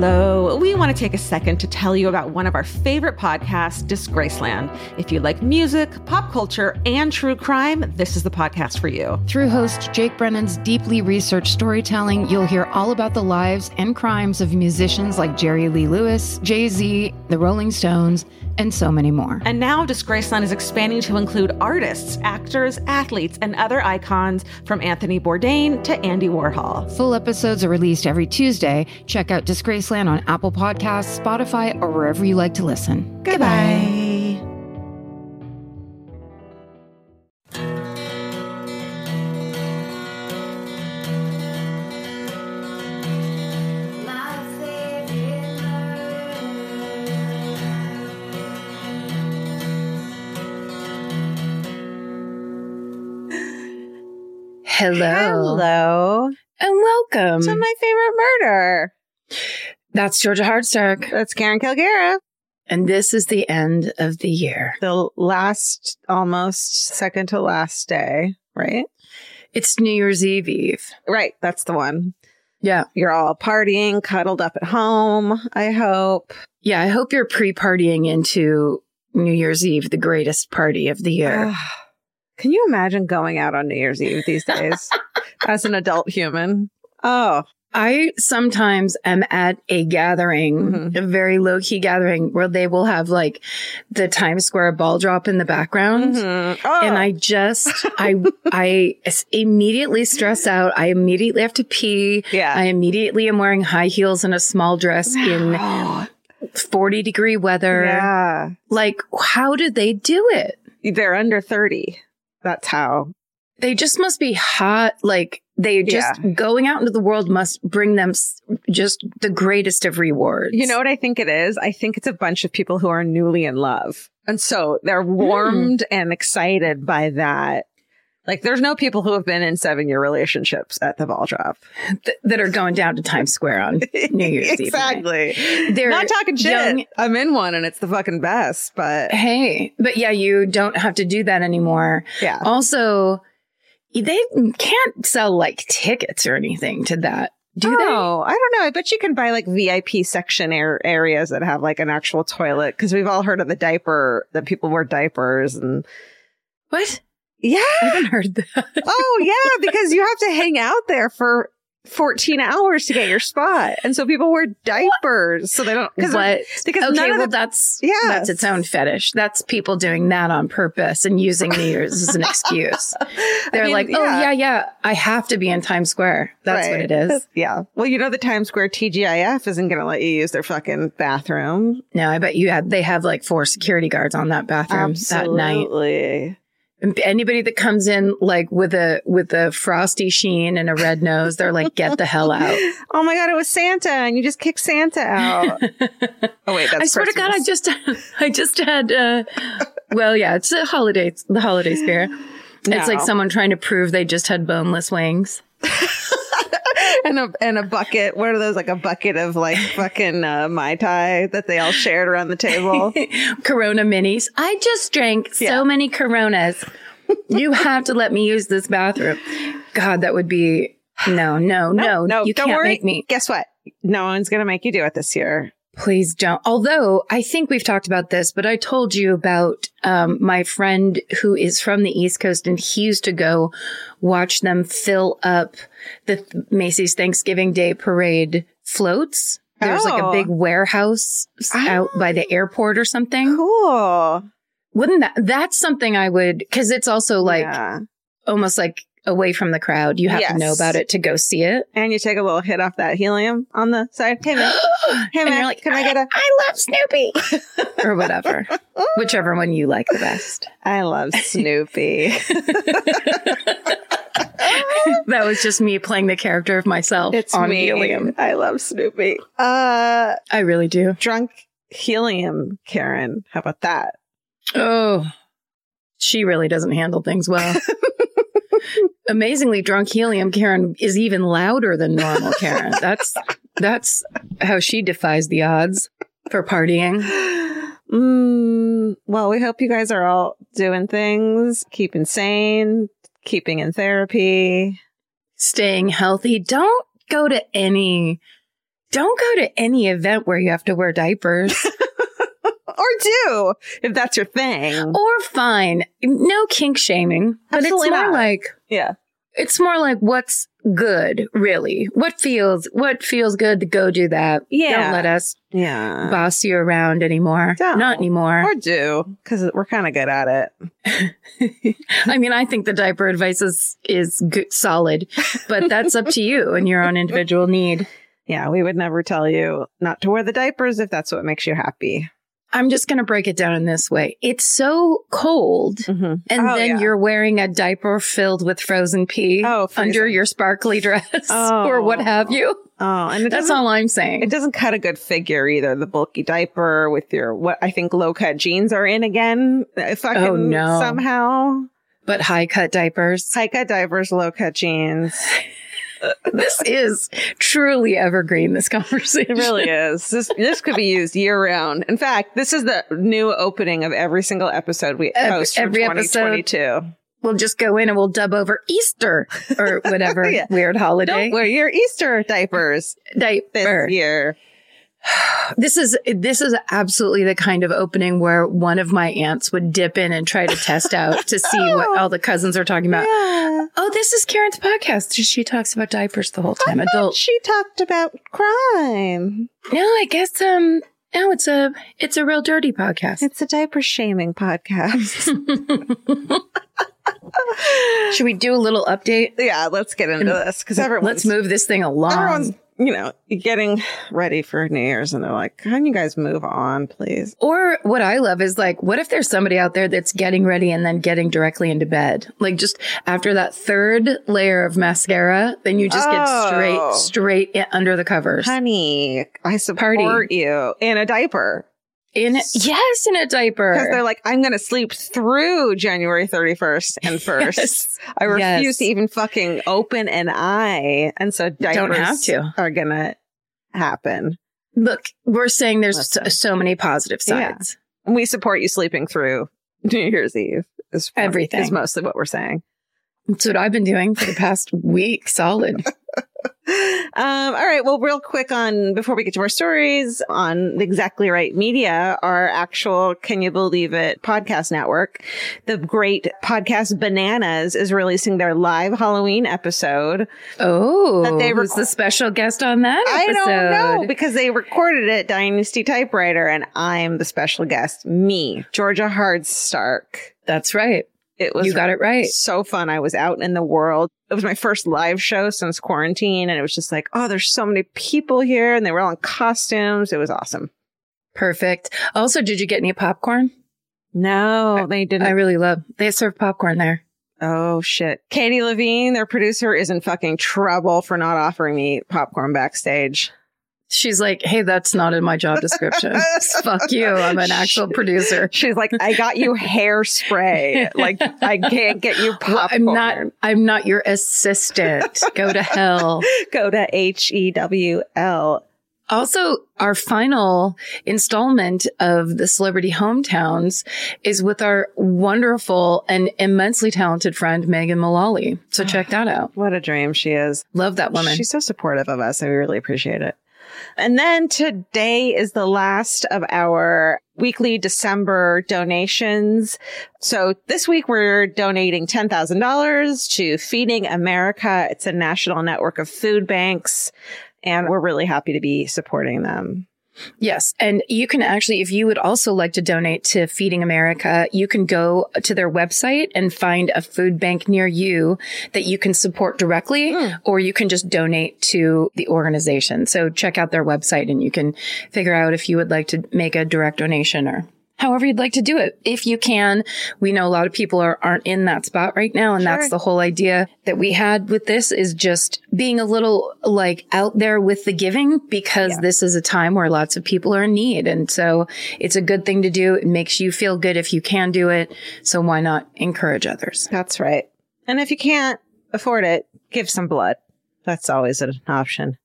Hello. We want to take a second to tell you about one of our favorite podcasts, Disgraceland. If you like music, pop culture, and true crime, this is the podcast for you. Through host Jake Brennan's deeply researched storytelling, you'll hear all about the lives and crimes of musicians like Jerry Lee Lewis, Jay Z, the Rolling Stones, and so many more. And now Disgraceland is expanding to include artists, actors, athletes, and other icons from Anthony Bourdain to Andy Warhol. Full episodes are released every Tuesday. Check out Disgraceland on Apple Podcasts, Spotify, or wherever you like to listen. Goodbye. Hello. Hello. And welcome. To my favorite murder. That's Georgia Hardstark. That's Karen Kilgariff. And this is the end of the year. The last, almost second to last day, right? It's New Year's Eve Eve. Right. That's the one. Yeah. You're all partying, cuddled up at home, I hope. Yeah. I hope you're pre partying into New Year's Eve, the greatest party of the year. Can you imagine going out on New Year's Eve these days as an adult human? Oh, I sometimes am at a gathering, Mhm. a very low key gathering where they will have like the Times Square ball drop in the background. Mhm. Oh. And I just, I, I immediately stress out. I immediately have to pee. yeah. I immediately am wearing high heels and a small dress in Oh, 40 degree weather. yeah. Like, how do they do it? They're under 30. That's how. They just must be hot. Like, they just going out into the world must bring them just the greatest of rewards. You know what I think it is? I think it's a bunch of people who are newly in love. And so they're mm. warmed and excited by that. Like there's no people who have been in seven year relationships at the ball drop. Th- that are going down to Times Square on New Year's Eve. exactly. They're Not talking shit. young- I'm in one and it's the fucking best, but Hey, but yeah, you don't have to do that anymore. yeah. Also, they can't sell like tickets or anything to that. Do oh, I don't know. I bet you can buy like VIP section air areas that have like an actual toilet because we've all heard of the diaper that people wear diapers and? What? yeah. I haven't heard that. Oh yeah, because you have to hang out there for 14 hours to get your spot. And so people wear diapers so they don't cuz What? because okay, none of well, the- that's Yeah. that's its own fetish. That's people doing that on purpose and using New Year's as an excuse. They're mean, like, oh yeah, yeah, I have to be in Times Square. That's what it is. Yeah. Well, you know the Times Square TGIF isn't going to let you use their fucking bathroom No, I bet you had they have like four security guards on that bathroom that night. Anybody that comes in like with a with a frosty sheen and a red nose, they're like, get the hell out. Oh my god, it was Santa and you just kicked Santa out. oh wait, that's I swear to God, I just, I just had, uh, well, yeah, it's a holiday, the holiday spirit. It's like someone trying to prove they just had boneless wings. and a and a bucket. What are those? Like a bucket of like fucking uh, mai tai that they all shared around the table. Corona minis. I just drank so Yeah. many Coronas. you have to let me use this bathroom. God, that would be no, no, no. no, you don't can't worry. make me. Guess what? No one's gonna make you do it this year. Please don't. Although I think we've talked about this, but I told you about um, my friend who is from the East Coast, and he used to go watch them fill up the Macy's Thanksgiving Day Parade floats. There's like a Oh. big warehouse out by the airport or something. Cool. Wouldn't that? That's something I would because it's also like Yeah. almost like away from the crowd. You have to know about it to go see it. And you take a little hit off that helium on the side. Hey man, hey man, like, can I get a? I love Snoopy or whatever, whichever one you like the best. I love Snoopy. that was just me playing the character of myself it's on me. helium. I love Snoopy. Uh, I really do. drunk helium, Karen. How about that? Oh, she really doesn't handle things well. Amazingly, drunk helium Karen is even louder than normal Karen. That's that's how she defies the odds for partying. Mm, well, we hope you guys are all doing things, keeping sane, keeping in therapy, staying healthy. Don't go to any, don't go to any event where you have to wear diapers. or do if that's your thing. or fine. No kink shaming, but Absolutely it's more not. like, Yeah. it's more like what's good, really. What feels, what feels good to go do that. Yeah. Don't let us Yeah. boss you around anymore. Don't. Not anymore. Or do because we're kind of good at it. I mean, I think the diaper advice is, is good, solid, but that's up to you and your own individual need. Yeah, we would never tell you not to wear the diapers if that's what makes you happy. I'm just going to break it down in this way. It's so cold. Mm-hmm. And Oh, then yeah. you're wearing a diaper filled with frozen pee Oh, under your sparkly dress or what have you. Oh, and it That's all I'm saying. it doesn't cut a good figure either. The bulky diaper with your what I think low cut jeans are in again. uh, Fucking Oh, no. somehow but high cut diapers. high cut diapers, low cut jeans. this is truly evergreen, this conversation. It really is. This this could be used year round. In fact, this is the new opening of every single episode we post from every episode. 2022. We'll just go in and we'll dub over Easter or whatever Yeah. weird holiday. Don't wear your Easter diapers this year. This is this is absolutely the kind of opening where one of my aunts would dip in and try to test out to see what all the cousins are talking about. Yeah. Oh, this is Karen's podcast. She talks about diapers the whole time. Adult. She talked about crime. No, I guess um no, it's a it's a real dirty podcast. It's a diaper shaming podcast. Should we do a little update? yeah, let's get into this because everyone. Let's move this thing along. Everyone's you know getting ready for New Year's, and they're like, "Can you guys move on, please?" Or what I love is like, what if there's somebody out there that's getting ready and then getting directly into bed? Like just after that third layer of mascara, then you just get Oh. straight, straight under the covers. Honey, I support Party. you in a diaper In yes, in a diaper. because they're like, "I'm going to sleep through January 31st and 1st." Yes. I refuse Yes. to even fucking open an eye, and so diapers Don't have to. are gonna happen. Look, we're saying there's so, so many positive Yeah. sides. And we support you sleeping through New Year's Eve. Is Everything. is mostly what we're saying. That's what I've been doing for the past week. Solid. Um, all right. Well, real quick on before we get to our stories on the Exactly Right Media, our actual Can You Believe It podcast network, the great podcast Bananas is releasing their live Halloween episode. Oh, That they who's the special guest on that I don't know because they recorded it Dynasty Typewriter, and I'm the special guest. Me, Georgia Hardstark. That's right. It was You got it right. so fun. I was out in the world. It was my first live show since quarantine. And it was just like, oh, there's so many people here and they were all in costumes. It was awesome. Perfect. Also, did you get any popcorn? No, they didn't. I really love. They serve popcorn there. oh, shit. Katie Levine, their producer, is in fucking trouble for not offering me popcorn backstage. She's like, "Hey, that's not in my job description. Fuck you. I'm an actual producer. She's like, I got you hairspray. Like, I can't get you popcorn. Well, I'm not. I'm not your assistant. Go to hell." Go to H E W L. Also, our final installment of the Celebrity Hometowns is with our wonderful and immensely talented friend Megan Mullally. So check that out. What a dream she is. Love that woman. She's so supportive of us. and we really appreciate it. And then today is the last of our weekly December donations. So this week we're donating $10,000 to Feeding America. It's a national network of food banks. And we're really happy to be supporting them. Yes. And you can actually, if you would also like to donate to Feeding America, you can go to their website and find a food bank near you that you can support directly, hmm. or you can just donate to the organization. So check out their website and you can figure out if you would like to make a direct donation or however you'd like to do it. If you can, we know a lot of people are, aren't in that spot right now. And that's the whole idea that we had with this is just being a little like out there with the giving because Yeah. this is a time where lots of people are in need. And so it's a good thing to do. It makes you feel good if you can do it. So why not encourage others? That's right. And if you can't afford it, give some blood. That's always an option.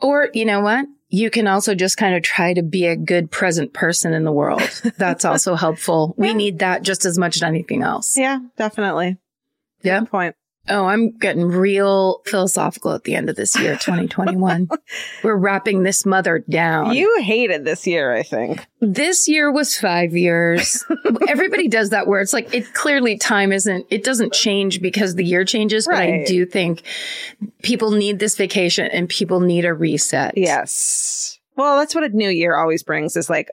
Or you know what? You can also just kind of try to be a good present person in the world. That's also helpful. We need that just as much as anything else. Yeah, definitely. Yeah. Good point. Oh, I'm getting real philosophical at the end of this year, 2021. We're wrapping this mother down. You hated this year, I think. this year was five years. Everybody does that where it's like, it clearly time isn't, it doesn't change because the year changes, but I do think people need this vacation and people need a reset. Yes. Well, that's what a new year always brings is like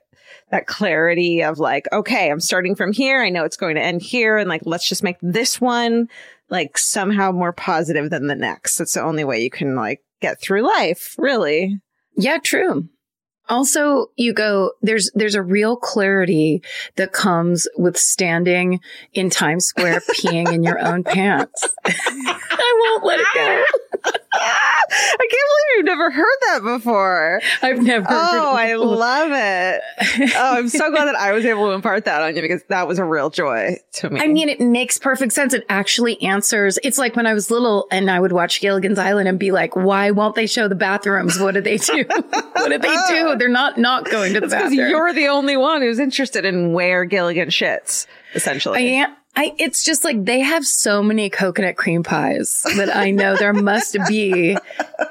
that clarity of like, okay, I'm starting from here. I know it's going to end here. And like, let's just make this one like somehow more positive than the next. That's the only way you can like get through life, really. Yeah, true. Also, you go, there's, there's a real clarity that comes with standing in Times Square peeing in your own pants. I won't let it go. I can't believe you've never heard that before. I've never. Before. Oh, I love it. Oh, I'm so glad that I was able to impart that on you because that was a real joy to me. I mean, it makes perfect sense. It actually answers. It's like when I was little and I would watch Gilligan's Island and be like, why won't they show the bathrooms? What do they do? what did they do? They're not not going to the because bathroom. you're the only one who's interested in where Gilligan shits, essentially. I am. I, it's just like they have so many coconut cream pies that I know there must be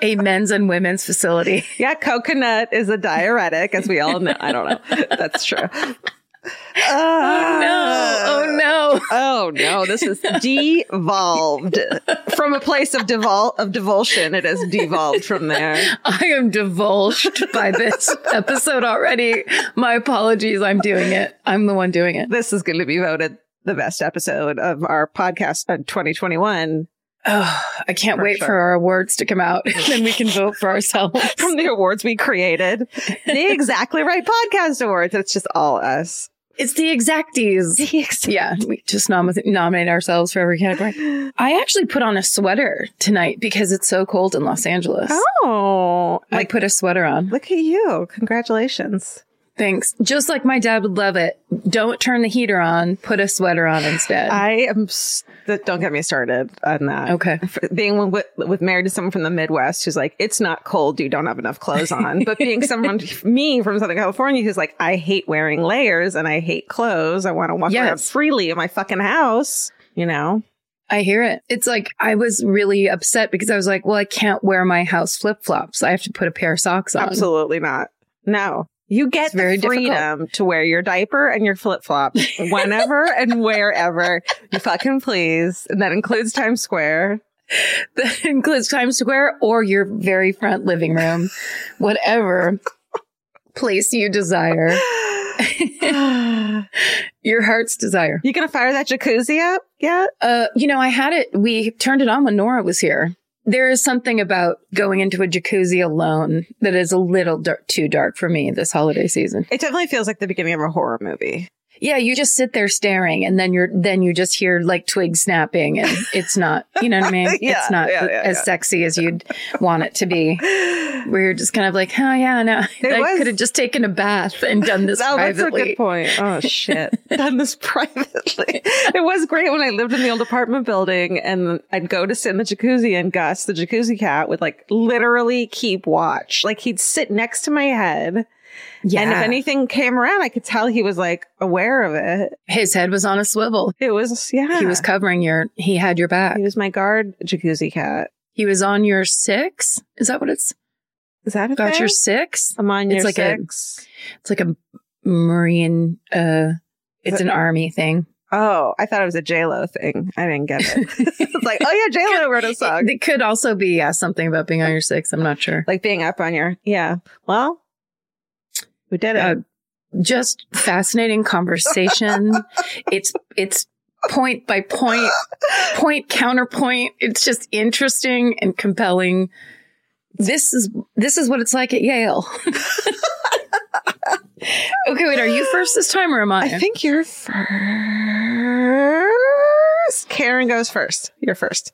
a men's and women's facility. Yeah, coconut is a diuretic, as we all know. I don't know. That's true. Oh no. Ah. Oh no. Oh no, this is devolved from a place of devol of devulsion. It has devolved from there. I am divulged by this episode already. My apologies. I'm doing it. I'm the one doing it. This is going to be voted the best episode of our podcast in 2021 Oh, I can't For wait sure. for our awards to come out. then we can vote for ourselves. from the awards we created. The exactly right podcast awards. It's just all us. It's the exacties. Yeah, we just nom- nominate ourselves for every category. I actually put on a sweater tonight because it's so cold in Los Angeles. Oh, I like put a sweater on. look at you! Congratulations. Thanks. Just like my dad would love it. Don't turn the heater on. Put a sweater on instead. I am. Don't get me started on that. okay. Being with, with married to someone from the Midwest who's like, it's not cold, you don't have enough clothes on. But being someone, me from Southern California who's like, I hate wearing layers and I hate clothes. I want to walk around freely in my fucking house. You know, I hear it. It's like I was really upset because I was like, well, I can't wear my house flip flops. I have to put a pair of socks on. absolutely not. No. You get It's the freedom to wear your diaper and your flip flops whenever and wherever you fucking please. And that includes Times Square. That includes Times Square or your very front living room, whatever place you desire, your heart's desire. You gonna fire that jacuzzi up yet? Uh, you know, I had it, we turned it on when Nora was here. There is something about going into a jacuzzi alone that is a little dar- too dark for me this holiday season. It definitely feels like the beginning of a horror movie. Yeah, you just sit there staring and then you're, then you just hear like twigs snapping and it's not, you know what I mean? Yeah, it's not yeah, yeah, as sexy as you'd want it to be. Where you're just kind of like, oh yeah, no, It I was- could have just taken a bath and done this privately. Oh, that's a good point. Oh shit. Done this privately. It was great when I lived in the old apartment building and I'd go to sit in the jacuzzi and Gus, the jacuzzi cat, would like literally keep watch. Like he'd sit next to my head. Yeah. And if anything came around, I could tell he was like aware of it. His head was on a swivel. It was, yeah. He was covering your, he had your back. he was my guard jacuzzi cat. He was on your six. Is that what it's Is that a got? thing? Your six? I'm on It's your like a- It's like a Marine, uh, it's an army thing. Oh, I thought it was a J-Lo thing. I didn't get it. it's like, oh yeah, J-Lo wrote a song. It could also be, yeah, something about being on your six. I'm not sure. like being up on your yeah well we did it Uh, just fascinating conversation. it's, it's point by point, point counterpoint. It's just interesting and compelling. This is, this is what it's like at Yale. okay, wait, are you first this time or am I? i think you're first karen goes first you're first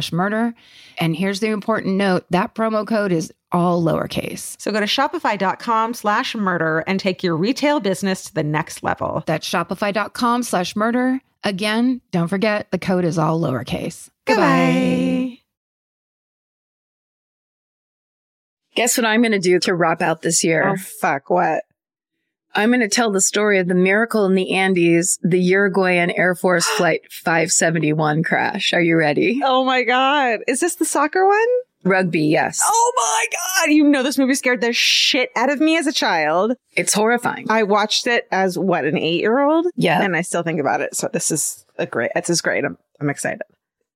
murder. And here's the important note that promo code is all lowercase. So go to shopify.com slash murder and take your retail business to the next level. That's shopify.com slash murder. Again, don't forget the code is all lowercase. Goodbye. Guess what I'm going to do to wrap out this year? Oh, fuck. What? I'm going to tell the story of the miracle in the Andes, the Uruguayan Air Force Flight 571 crash. Are you ready? Oh my God. Is this the soccer one? Rugby, yes. Oh my God. You know, this movie scared the shit out of me as a child. It's horrifying. I watched it as what, an eight year old? Yeah. And I still think about it. So this is a great, this is great. I'm, I'm excited.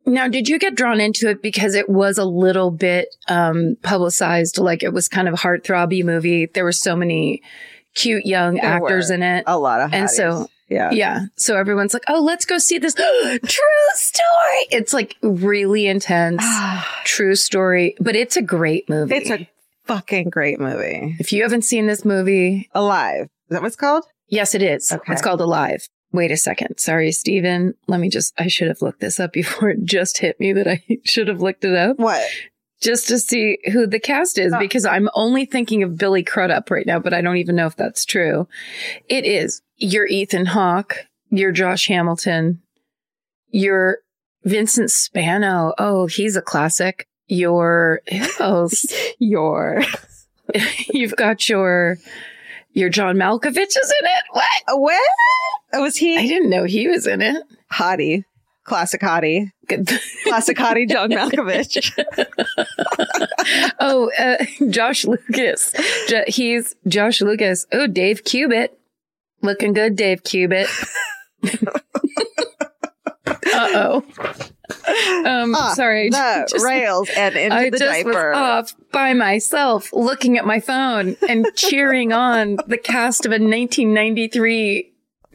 Now, did you get drawn into it because it was a little bit um, publicized? Like it was kind of a heartthrobby movie. There were so many cute young There actors in it. A lot of And so- yeah. Yeah. So everyone's like, oh, let's go see this true story. It's like really intense, true story, but it's a great movie. it's a fucking great movie. if you haven't seen this movie, Alive. Is that what it's called? yes, it is. Okay. It's called Alive. Wait a second. Sorry, Steven. Let me just, I should have looked this up before it just hit me that I should have looked it up What? Just to see who the cast is Oh. because I'm only thinking of Billy Crudup right now, but I don't even know if that's true. It is. You're Ethan Hawke. You're Josh Hamilton. You're Vincent Spano. Oh, he's a classic. You're who else? Your. You've got your your John Malkovich is in it. What? What? Was I didn't know he was in it. hottie? Classic hottie. Classic hottie John Malkovich. oh, uh, Josh Lucas. Jo- he's Josh Lucas. Oh, Dave Cubitt. Looking good, Dave Cubitt. uh oh. Um, Ah, sorry. the Just- rails and into I the just diaper. was off by myself, looking at my phone and cheering on the cast of a 1993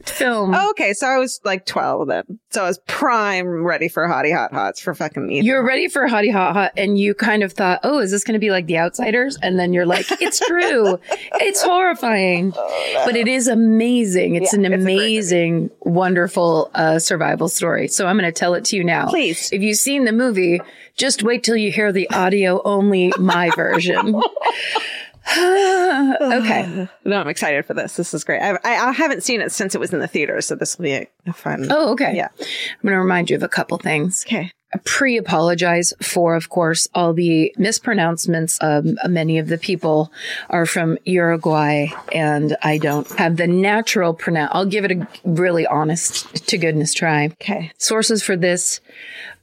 film. Oh, okay, so I was like 12 then. So I was prime ready for hottie hot hots for fucking me. You're ready for Hottie Hot Hot, and you kind of thought, "Oh, is this going to be like The Outsiders?" And then you're like, "It's true. it's horrifying, but it is amazing. It's Yeah, an it's a great movie. amazing, wonderful uh, survival story." So I'm going to tell it to you now. Please. if you've seen the movie, just wait till you hear the audio only my version. okay. No, I'm excited for this. This is great. I, I, I haven't seen it since it was in the theater, so this will be a, a fun. Oh, okay. Yeah. I'm going to remind you of a couple things. Okay. pre apologize for, of course, all the mispronouncements. Um, many of the people are from Uruguay, and I don't have the natural pronoun. I'll give it a really honest to goodness try. Okay. Sources for this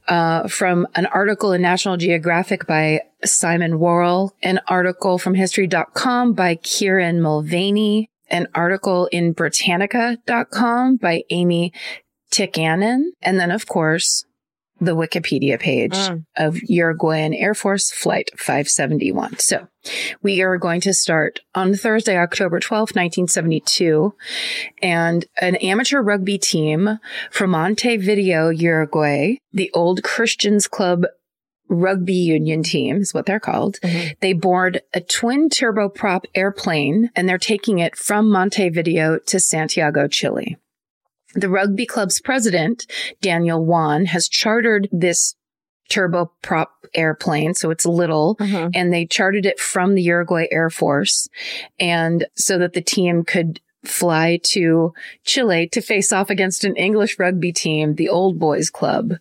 uh, from an article in National Geographic by Simon Worrall, an article from History.com by Kieran Mulvaney, an article in Britannica.com by Amy Tikkanen, and then, of course, the Wikipedia page Mm. of Uruguayan Air Force Flight 571. So we are going to start on Thursday, October 12th, 1972. And an amateur rugby team from Montevideo, Uruguay, the old Christians Club rugby union team is what they're called. They board a twin turboprop airplane and they're taking it from Montevideo to Santiago, Chile. The rugby club's president, Daniel Juan, has chartered this turboprop airplane. So it's little Mhm. and they chartered it from the Uruguay Air Force and so that the team could fly to Chile to face off against an English rugby team, the Old Boys Club.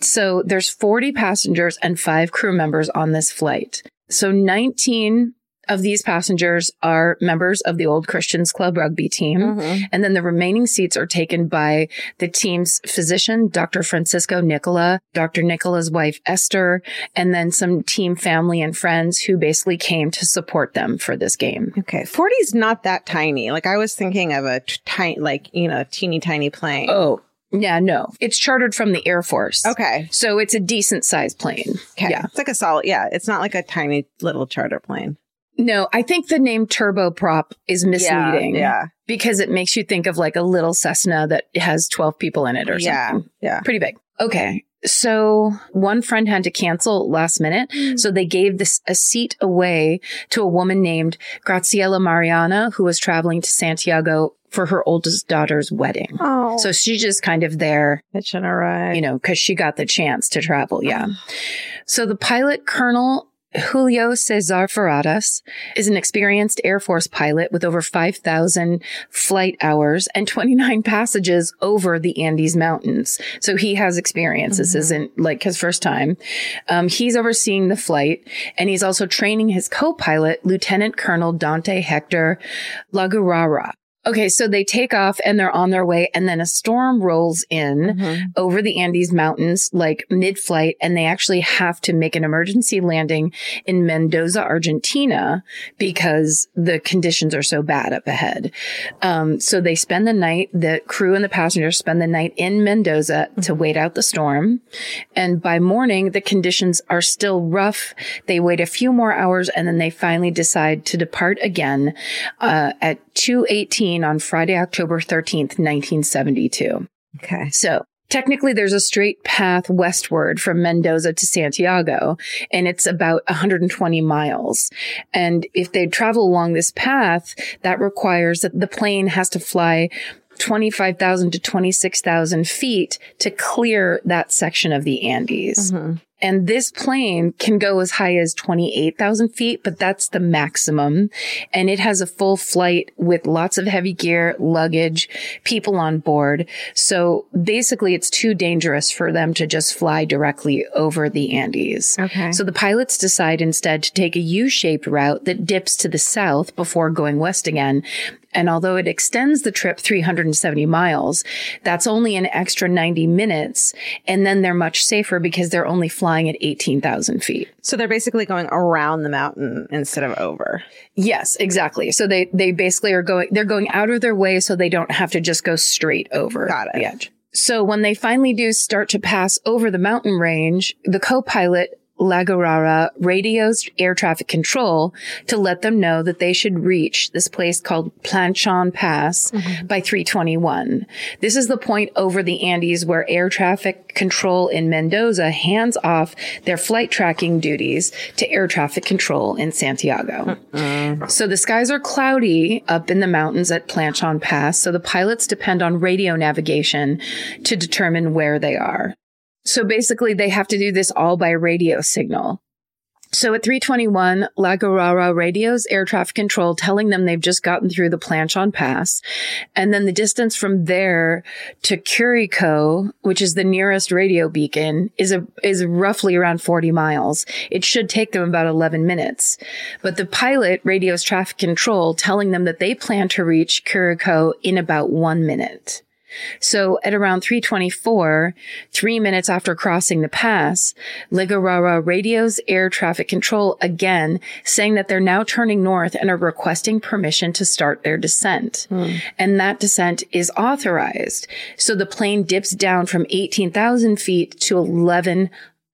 So there's 40 passengers and five crew members on this flight. So 19 of these passengers are members of the Old Christians Club rugby team. Mhm. And then the remaining seats are taken by the team's physician, Dr. Francisco Nicola, Dr. Nicola's wife, Esther, and then some team family and friends who basically came to support them for this game. Okay. 40 is not that tiny. Like I was thinking of a tiny, like, you know, teeny tiny plane. Oh, yeah, no. It's chartered from the Air Force. Okay. So it's a decent sized plane. Okay. Yeah. It's like a solid, yeah. It's not like a tiny little charter plane. No, I think the name turboprop is misleading. Yeah. Because it makes you think of like a little Cessna that has 12 people in it or Yeah. something. Yeah. Pretty big. Okay. So one friend had to cancel last minute. Mm. So they gave this a seat away to a woman named Graciela Mariani who was traveling to Santiago for her oldest daughter's wedding. Oh. So she's just kind of there, hitching a ride. you know, cause she got the chance to travel. Yeah. Mm. So the pilot, Colonel Julio Cesar Ferradas, is an experienced Air Force pilot with over 5,000 flight hours and 29 passages over the Andes Mountains. So he has experience. This isn't like his first time. Um, he's overseeing the flight and he's also training his co-pilot, Lieutenant Colonel Dante Hector Lagurara. Okay, so they take off and they're on their way and then a storm rolls in Mhm. over the Andes Mountains, like mid flight, and they actually have to make an emergency landing in Mendoza, Argentina, because the conditions are so bad up ahead. Um, so they spend the night, the crew and the passengers spend the night in Mendoza to wait out the storm. And by morning, the conditions are still rough. They wait a few more hours and then they finally decide to depart again, uh, at 218 on Friday, October 13th, 1972. Okay. So technically there's a straight path westward from Mendoza to Santiago and it's about 120 miles. And if they travel along this path, that requires that the plane has to fly 25,000 to 26,000 feet to clear that section of the Andes. Mhm. And this plane can go as high as 28,000 feet, but that's the maximum. And it has a full flight with lots of heavy gear, luggage, people on board. So basically it's too dangerous for them to just fly directly over the Andes. Okay. So the pilots decide instead to take a U-shaped route that dips to the south before going west again. And although it extends the trip 370 miles, that's only an extra 90 minutes. And then they're much safer because they're only flying at 18,000 feet. so they're basically going around the mountain instead of over. Yes, exactly. So they, they basically are going, they're going out of their way so they don't have to just go straight over Got it. the edge. So when they finally do start to pass over the mountain range, the co-pilot Lagurara radios air traffic control to let them know that they should reach this place called Planchon Pass mm-hmm. by 321. This is the point over the Andes where air traffic control in Mendoza hands off their flight tracking duties to air traffic control in Santiago. Uh-uh. So the skies are cloudy up in the mountains at Planchon Pass, so the pilots depend on radio navigation to determine where they are. So basically they have to do this all by radio signal. So at 321, Lagurara radios air traffic control telling them they've just gotten through the Planchon Pass. And then the distance from there to Curico, which is the nearest radio beacon, is a, is roughly around 40 miles. It should take them about 11 minutes. But the pilot radios traffic control telling them that they plan to reach Curico in about one minute. So at around 324, three minutes after crossing the pass, Lagurara radios air traffic control again, saying that they're now turning north and are requesting permission to start their descent. And that descent is authorized. So the plane dips down from 18,000 feet to 11 uh,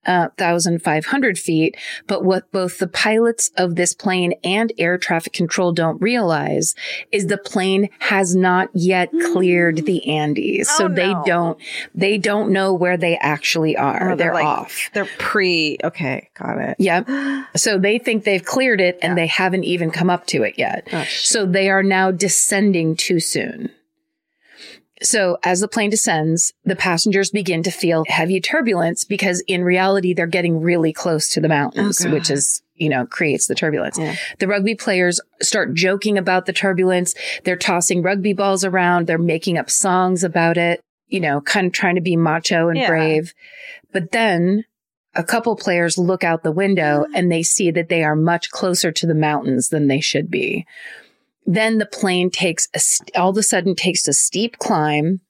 1,500 feet. But what both the pilots of this plane and air traffic control don't realize is the plane has not yet hmm. cleared the Andes. so Oh, they no. don't, they don't know where they actually are. Oh, they're like- off. They're pre. Okay, got it. Yep. So they think they've cleared it and they haven't even come up to it yet. So they are now descending too soon. So as the plane descends, the passengers begin to feel heavy turbulence because in reality, they're getting really close to the mountains, oh, God. which is, you know, creates the turbulence. Yeah. The rugby players start joking about the turbulence. They're tossing rugby balls around. They're making up songs about it, you know, kind of trying to be macho and Yeah. brave. But then a couple players look out the window and they see that they are much closer to the mountains than they should be. Then the plane takes a, all of a sudden takes a steep climb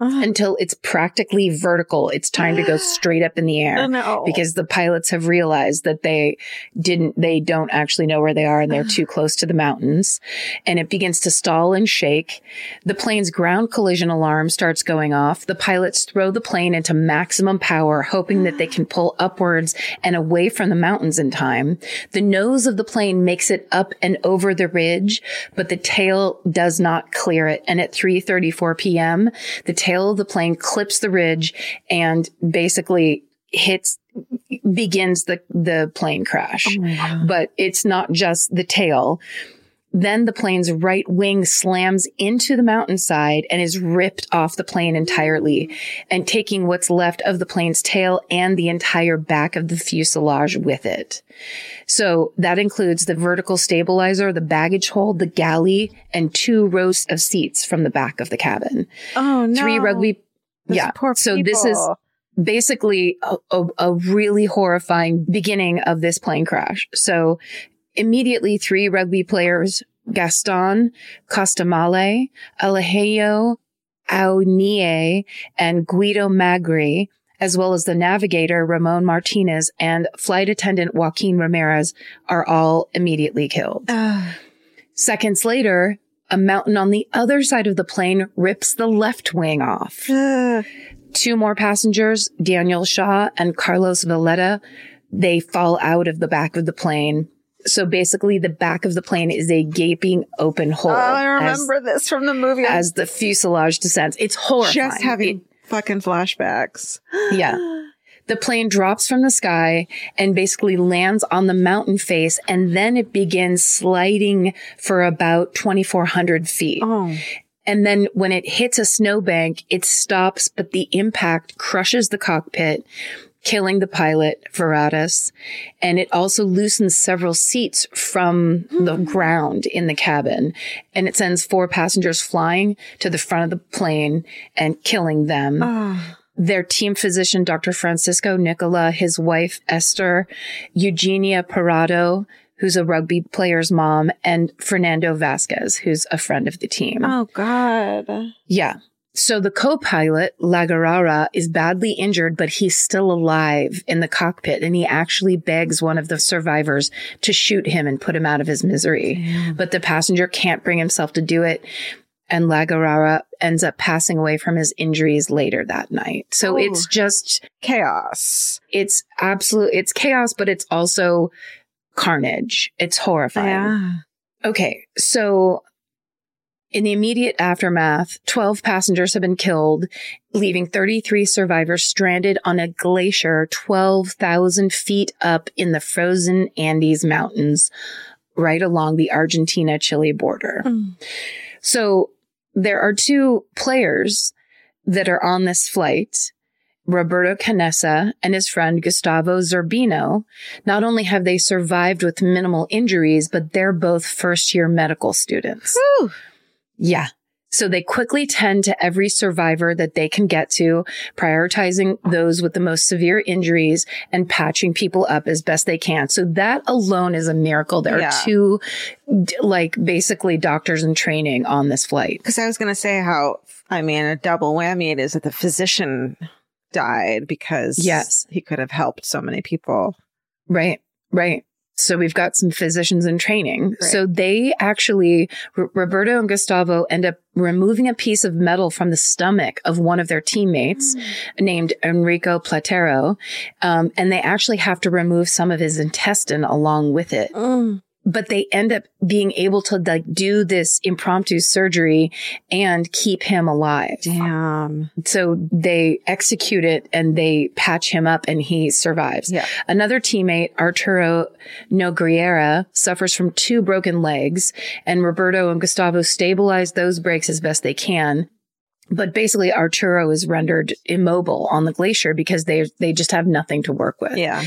Until it's practically vertical. It's time to go straight up in the air no. because the pilots have realized that they didn't, they don't actually know where they are and they're too close to the mountains. And it begins to stall and shake. The plane's ground collision alarm starts going off. The pilots throw the plane into maximum power, hoping that they can pull upwards and away from the mountains in time. The nose of the plane makes it up and over the ridge, but the tail does not clear it. And at 3.34 p.m., the tail of the plane clips the ridge and basically hits begins the the plane crash. Oh but it's not just the tail then the plane's right wing slams into the mountainside and is ripped off the plane entirely and taking what's left of the plane's tail and the entire back of the fuselage with it. So that includes the vertical stabilizer, the baggage hold, the galley, and two rows of seats from the back of the cabin. oh no. Three rugby. Those yeah. So this is basically a, a, a really horrifying beginning of this plane crash. So immediately three rugby players, Gaston, Costemalle, Alejo Hounié, and Guido Magri, as well as the navigator Ramon Martinez and flight attendant Joaquin Ramirez are all immediately killed. Ugh. Seconds later, a mountain on the other side of the plane rips the left wing off. Ugh. Two more passengers, Daniel Shaw and Carlos Valeta, they fall out of the back of the plane. So basically, the back of the plane is a gaping open hole Oh, I as, remember this from the movie. as the fuselage descends. It's horrifying. just having fucking flashbacks. Yeah. The plane drops from the sky and basically lands on the mountain face, and then it begins sliding for about 2,400 feet. Oh, And then when it hits a snowbank, it stops, but the impact crushes the cockpit, killing the pilot, Ferradas. And it also loosens several seats from the hmm. ground in the cabin. And it sends four passengers flying to the front of the plane and killing them. oh. Their team physician, Dr. Francisco Nicola, his wife, Esther, Eugenia Parrado, who's a rugby player's mom, and Fernando Vasquez, who's a friend of the team. oh God. Yeah. So the co-pilot, Lagurara, is badly injured, but he's still alive in the cockpit and he actually begs one of the survivors to shoot him and put him out of his misery. But the passenger can't bring himself to do it. And Lagurara ends up passing away from his injuries later that night. So Oh. it's just, Chaos. it's absolute, it's chaos, but it's also carnage. It's horrifying. Yeah. Okay, so in the immediate aftermath, 12 passengers have been killed, leaving 33 survivors stranded on a glacier 12,000 feet up in the frozen Andes Mountains, right along the Argentina Chile border. Mm. So there are two players that are on this flight. Roberto Canessa and his friend Gustavo Zerbino, not only have they survived with minimal injuries, but they're both first year medical students. Whew. Yeah. So they quickly tend to every survivor that they can get to, prioritizing those with the most severe injuries and patching people up as best they can. So that alone is a miracle. There Yeah. are two, like basically doctors in training on this flight. Because I was going to say how, I mean, a double whammy it is that the physician died because Yes. he could have helped so many people. Right, right. So we've got some physicians in training. Right. So they actually, R- Roberto and Gustavo end up removing a piece of metal from the stomach of one of their teammates named Enrico Platero. Um, and they actually have to remove some of his intestine along with it. But they end up being able to like do this impromptu surgery and keep him alive. Damn. So they execute it and they patch him up and he survives. Yeah. Another teammate, Arturo Nogueira, suffers from two broken legs and Roberto and Gustavo stabilize those breaks as best they can. But basically Arturo is rendered immobile on the glacier because they, they just have nothing to work with. Yeah.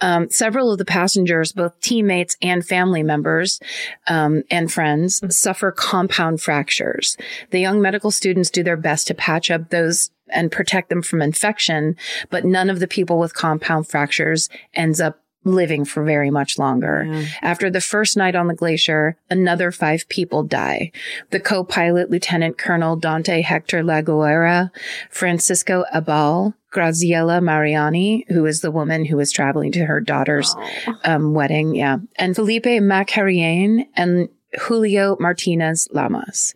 Um, several of the passengers, both teammates and family members um, and friends, suffer compound fractures. The young medical students do their best to patch up those and protect them from infection, but none of the people with compound fractures ends up living for very much longer. Yeah. After the first night on the glacier, another five people die. The co-pilot, Lieutenant Colonel Dante Hector Lagurara, Francisco Abal, Graziella Mariani, who is the woman who was traveling to her daughter's um, wedding. Yeah. And Felipe Maquirriain and Julio Martinez Lamas.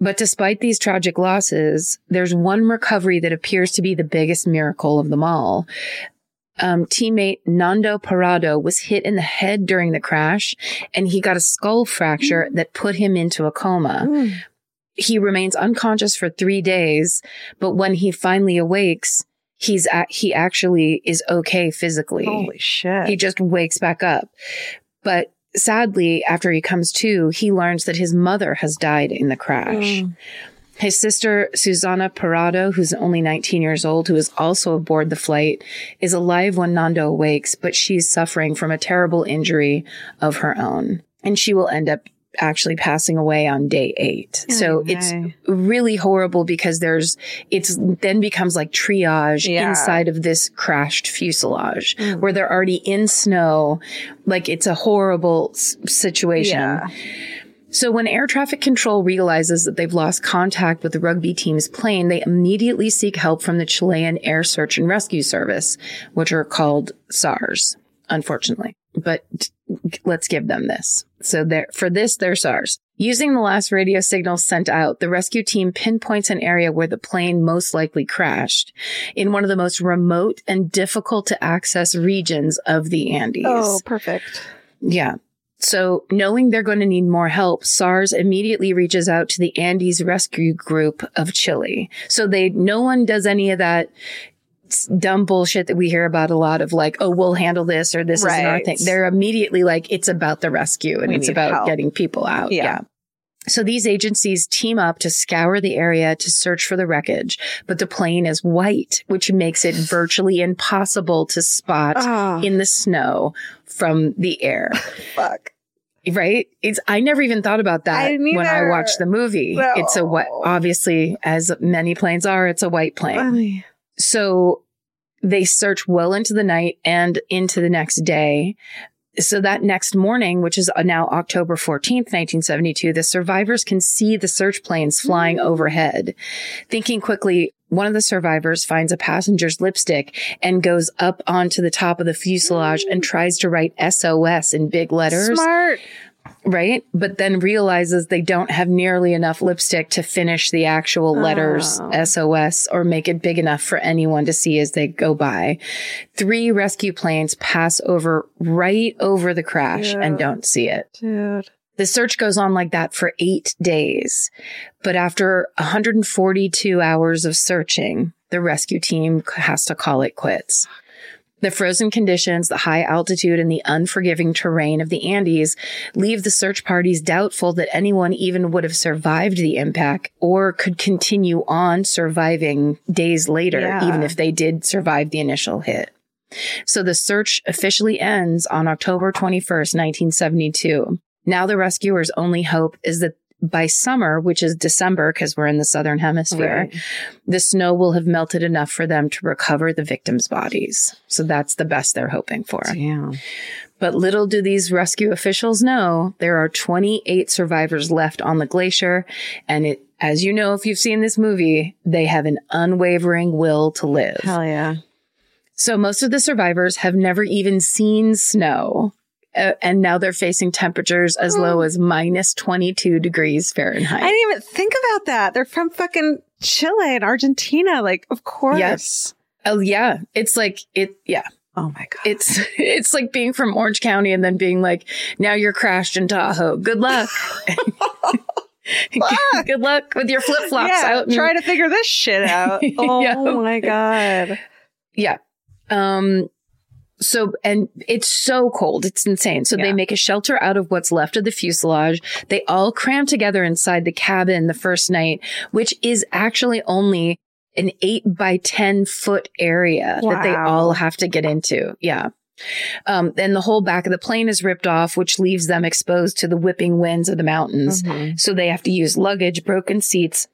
But despite these tragic losses, there's one recovery that appears to be the biggest miracle of them all. Um, teammate Nando Parrado was hit in the head during the crash and he got a skull fracture that put him into a coma. He remains unconscious for three days, but when he finally awakes, he's at, he actually is okay physically. Holy shit. He just wakes back up. But sadly, after he comes to, he learns that his mother has died in the crash. Mm. His sister, Susana Parrado, who's only 19 years old, who is also aboard the flight, is alive when Nando awakes, but she's suffering from a terrible injury of her own. And she will end up actually passing away on day eight. so Ay, it's really horrible because there's, it's then becomes like triage Yeah. inside of this crashed fuselage Mm. where they're already in snow. Like it's a horrible s- situation. Yeah. So when air traffic control realizes that they've lost contact with the rugby team's plane, they immediately seek help from the Chilean Air Search and Rescue Service, which are called SARS, unfortunately. But let's give them this. So for this, they're SARS. Using the last radio signal sent out, the rescue team pinpoints an area where the plane most likely crashed in one of the most remote and difficult to access regions of the Andes. Oh, perfect. Yeah. So knowing they're going to need more help, SARS immediately reaches out to the Andes Rescue Group of Chile. So they, no one does any of that dumb bullshit that we hear about a lot of like, oh, we'll handle this or this isn't our thing. They're immediately like, it's about the rescue and We it's about help. getting people out. Yeah. yeah. So these agencies team up to scour the area to search for the wreckage, but the plane is white, which makes it virtually impossible to spot Oh, in the snow from the air. fuck. Right? It's I never even thought about that I when I watched the movie. No. It's a white obviously as many planes are, it's a white plane. So they search well into the night and into the next day. So that next morning, which is uh, now October 14th, 1972, the survivors can see the search planes flying mm. overhead. Thinking quickly, one of the survivors finds a passenger's lipstick and goes up onto the top of the fuselage and mm. tries to write SOS in big letters Smart. Right? But then realizes they don't have nearly enough lipstick to finish the actual letters Oh. SOS or make it big enough for anyone to see as they go by. Three rescue planes pass over right over the crash Yeah. and don't see it. Dude. The search goes on like that for eight days. But after 142 hours of searching, the rescue team has to call it quits. The frozen conditions, the high altitude, and the unforgiving terrain of the Andes leave the search parties doubtful that anyone even would have survived the impact or could continue on surviving days later, Yeah. even if they did survive the initial hit. So the search officially ends on October 21st, 1972. Now the rescuers' only hope is that by summer, which is December, because we're in the southern hemisphere, Right. the snow will have melted enough for them to recover the victims' bodies. So that's the best they're hoping for. Damn. But little do these rescue officials know there are 28 survivors left on the glacier. And it, as you know, if you've seen this movie, they have an unwavering will to live. Hell yeah. So most of the survivors have never even seen snow. Uh, and now they're facing temperatures as low as minus 22 degrees Fahrenheit. I didn't even think about that. They're from fucking Chile and Argentina. Like, of course. Yes. oh yeah. It's like, it, yeah. Oh my God. It's it's like being from Orange County and then being like, now you're crashed in Tahoe. Good luck. Good luck with your flip flops yeah, out. in- try to figure this shit out. Oh Yeah. my God. yeah. Um. So and it's so cold, it's insane. So they make a shelter out of what's left of the fuselage. They all cram together inside the cabin the first night, which is actually only an eight by ten foot area that they all have to get into. Yeah. Um, then the whole back of the plane is ripped off, which leaves them exposed to the whipping winds of the mountains. Mhm. So they have to use luggage, broken seats,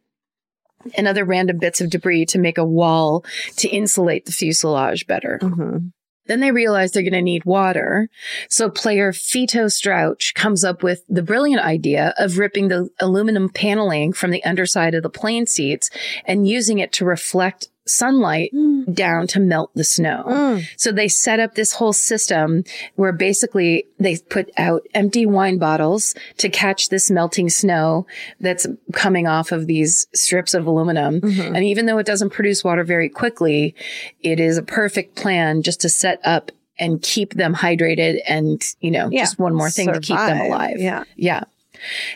and other random bits of debris to make a wall to insulate the fuselage better. Mhm. Then they realize they're going to need water. So player Fito Strauch comes up with the brilliant idea of ripping the aluminum paneling from the underside of the plane seats and using it to reflect sunlight down to melt the snow. Mm. So they set up this whole system where basically they put out empty wine bottles to catch this melting snow that's coming off of these strips of aluminum. Mhm. And even though it doesn't produce water very quickly, it is a perfect plan just to set up and keep them hydrated and, you know, Yeah. just one more thing to keep them alive. Yeah. Yeah.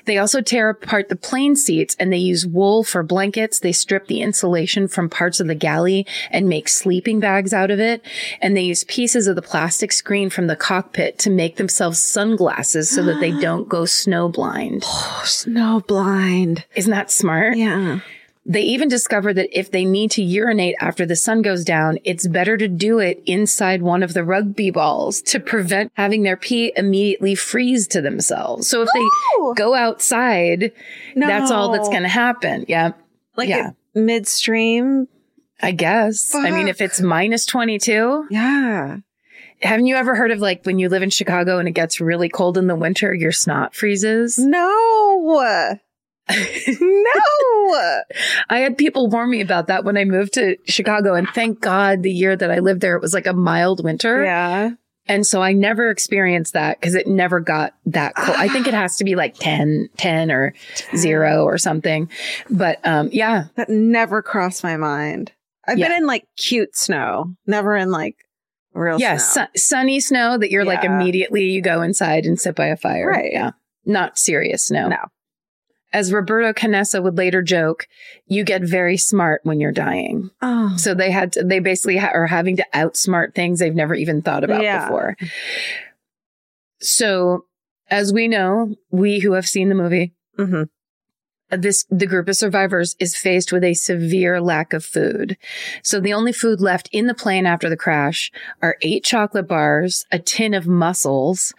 They also tear apart the plane seats and they use wool for blankets. They strip the insulation from parts of the galley and make sleeping bags out of it. And they use pieces of the plastic screen from the cockpit to make themselves sunglasses so that they don't go snow blind. Oh, snow blind. Isn't that smart? Yeah. They even discover that if they need to urinate after the sun goes down, it's better to do it inside one of the rugby balls to prevent having their pee immediately freeze to themselves. So if Ooh. they go outside, that's all that's going to happen. Yeah. Like Yeah. midstream. I guess. I mean, if it's minus 22, Yeah. haven't you ever heard of like when you live in Chicago and it gets really cold in the winter, your snot freezes? No. no. I had people warn me about that when I moved to Chicago. And thank God the year that I lived there, it was like a mild winter. Yeah. And so I never experienced that because it never got that cold. I think it has to be like 10, 10 or zero or something. But um, yeah, That never crossed my mind. I've Yeah. been in like cute snow, never in like real yeah, snow. su- sunny snow that you're like immediately you go inside and sit by a fire. Right. Yeah. Not serious snow. No. As Roberto Canessa would later joke, you get very smart when you're dying. Oh. So they had to, they basically ha- are having to outsmart things they've never even thought about Yeah. before. So as we know, we who have seen the movie, hmm this the group of survivors is faced with a severe lack of food. So the only food left in the plane after the crash are eight chocolate bars, a tin of mussels,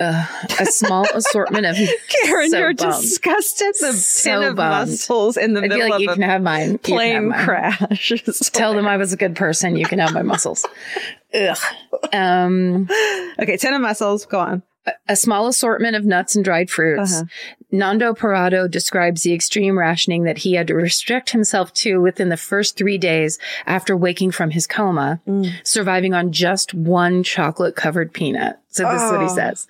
uh, a small assortment of. Karen, So you're bummed. disgusted. The So tin of bummed. mussels in the I'd middle like, you of can a have mine. You can have plane mine." crash. Tell them I was a good person. You can have my mussels. Ugh. Um, Okay, tin of mussels. Go on. A small assortment of nuts and dried fruits. Uh-huh. Nando Parrado describes the extreme rationing that he had to restrict himself to within the first three days after waking from his coma, Mm. surviving on just one chocolate covered peanut. So this is what he Oh. says.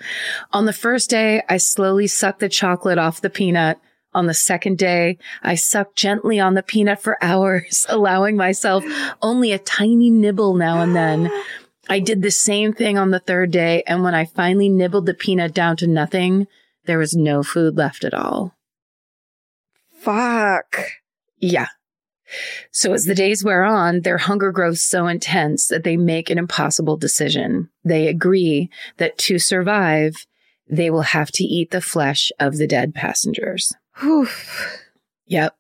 On the first day, I slowly sucked the chocolate off the peanut. On the second day, I sucked gently on the peanut for hours, allowing myself only a tiny nibble now and then. I did the same thing on the third day, and when I finally nibbled the peanut down to nothing, there was no food left at all. Fuck. Yeah. So as the days wear on, their hunger grows so intense that they make an impossible decision. They agree that to survive, they will have to eat the flesh of the dead passengers. Whew. Yep.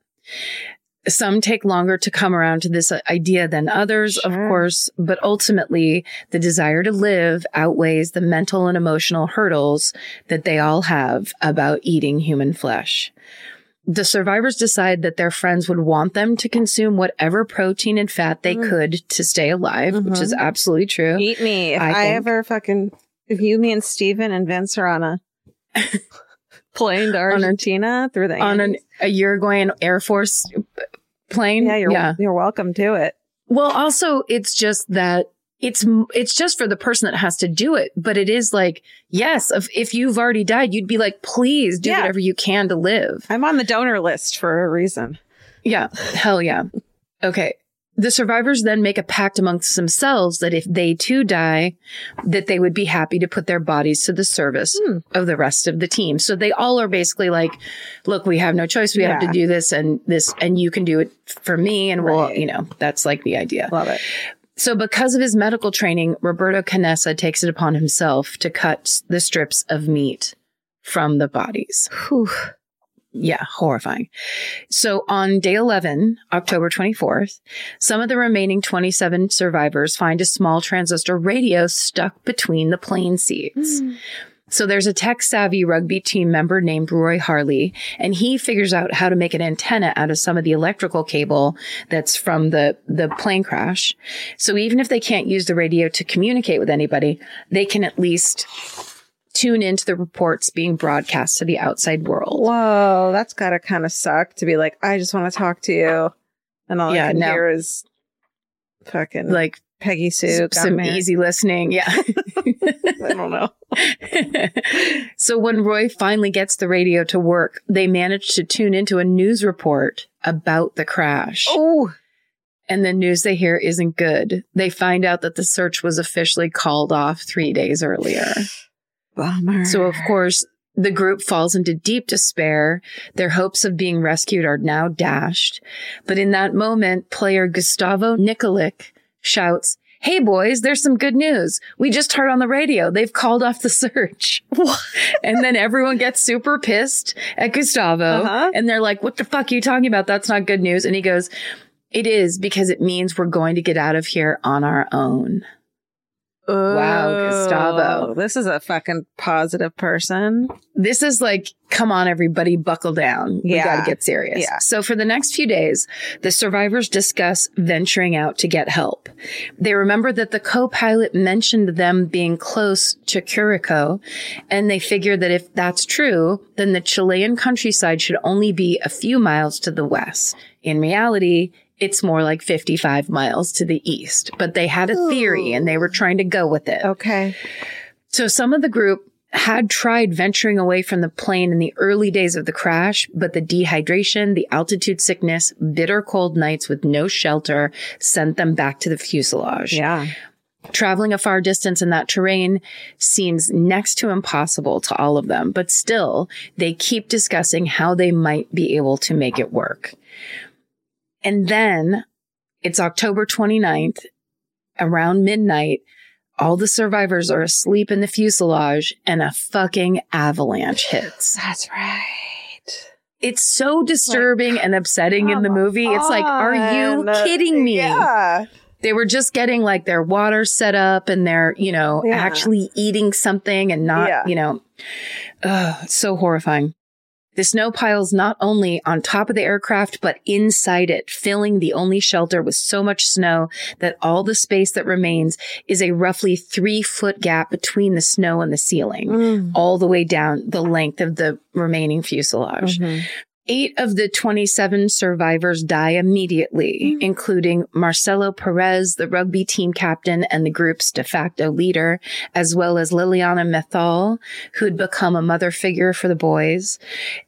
Some take longer to come around to this idea than others, of course, but ultimately the desire to live outweighs the mental and emotional hurdles that they all have about eating human flesh. The survivors decide that their friends would want them to consume whatever protein and fat they Mm. could to stay alive, which is absolutely true. Eat me. If I I, ever fucking, if you, me, and Steven and Vince are on a plane to Argentina through the On an, a Uruguayan Air Force plane. yeah, you're yeah. you're welcome to it. Well, also it's just that it's it's just for the person that has to do it, but it is like yes, if if you've already died, you'd be like, please do Yeah. whatever you can to live. I'm on the donor list for a reason. Yeah, hell yeah. Okay. The survivors then make a pact amongst themselves that if they too die, that they would be happy to put their bodies to the service Hmm. of the rest of the team. So they all are basically like, look, we have no choice. We have to do this and this, and you can do it for me. And we'll, you know, that's like the idea. Love it. So, because of his medical training, Roberto Canessa takes it upon himself to cut the strips of meat from the bodies. Whew. Yeah, horrifying. So, on day 11, October 24th, some of the remaining 27 survivors find a small transistor radio stuck between the plane seats. Hmm. So there's a tech savvy rugby team member named Roy Harley, and he figures out how to make an antenna out of some of the electrical cable that's from the, the plane crash. So even if they can't use the radio to communicate with anybody, they can at least tune into the reports being broadcast to the outside world. Whoa, that's gotta kind of suck to be like, I just want to talk to you, and all Yeah, I can no. hear is fucking Like Peggy Sue. some me. easy listening. Yeah. I don't know. so when Roy finally gets the radio to work, they manage to tune into a news report about the crash. Oh, And the news they hear isn't good. They find out that the search was officially called off three days earlier. bummer. So, of course, the group falls into deep despair. Their hopes of being rescued are now dashed. But in that moment, player Gustavo Nicolich shouts, Hey boys, there's some good news. We just heard on the radio. They've called off the search. and then everyone gets super pissed at Gustavo. Uh-huh. And they're like, what the fuck are you talking about? That's not good news. And he goes, it is because it means we're going to get out of here on our own. Wow, Gustavo. Oh, This is a fucking positive person. this is like, come on, everybody, buckle down. We got to get serious. Yeah. So for the next few days, the survivors discuss venturing out to get help. They remember that the co-pilot mentioned them being close to Curico, and they figure that if that's true, then the Chilean countryside should only be a few miles to the west. In reality, it's more like 55 miles to the east, but they had a theory and they were trying to go with it. Okay. So some of the group had tried venturing away from the plane in the early days of the crash, but the dehydration, the altitude sickness, bitter cold nights with no shelter sent them back to the fuselage. Yeah. Traveling a far distance in that terrain seems next to impossible to all of them, but still they keep discussing how they might be able to make it work. And then it's October 29th around midnight. All the survivors are asleep in the fuselage and a fucking avalanche hits. That's right. It's so disturbing and upsetting in the movie. It's like, are you kidding me? Yeah. They were just getting like their water set up and they're, you know, Yeah. actually eating something and not, Yeah. you know, ugh, so horrifying. The snow piles not only on top of the aircraft, but inside it, filling the only shelter with so much snow that all the space that remains is a roughly three foot gap between the snow and the ceiling, Mm. all the way down the length of the remaining fuselage. Mhm. Eight of the 27 survivors die immediately, including Marcelo Perez, the rugby team captain and the group's de facto leader, as well as Liliana Methal, who'd become a mother figure for the boys.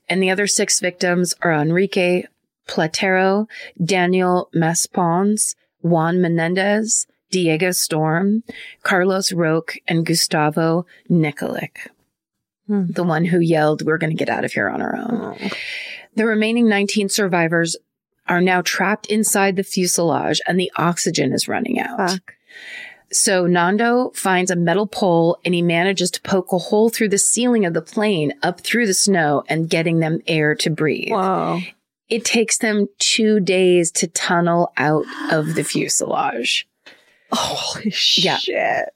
And the other six victims are Enrique Platero, Daniel Maspons, Juan Menendez, Diego Storm, Carlos Roque, and Gustavo Nicolich, Hmm. the one who yelled, We're going to get out of here on our own. Oh. The remaining 19 survivors are now trapped inside the fuselage and the oxygen is running out. Fuck. So Nando finds a metal pole and he manages to poke a hole through the ceiling of the plane up through the snow and getting them air to breathe. Whoa. It takes them two days to tunnel out of the fuselage. Holy Yeah. shit.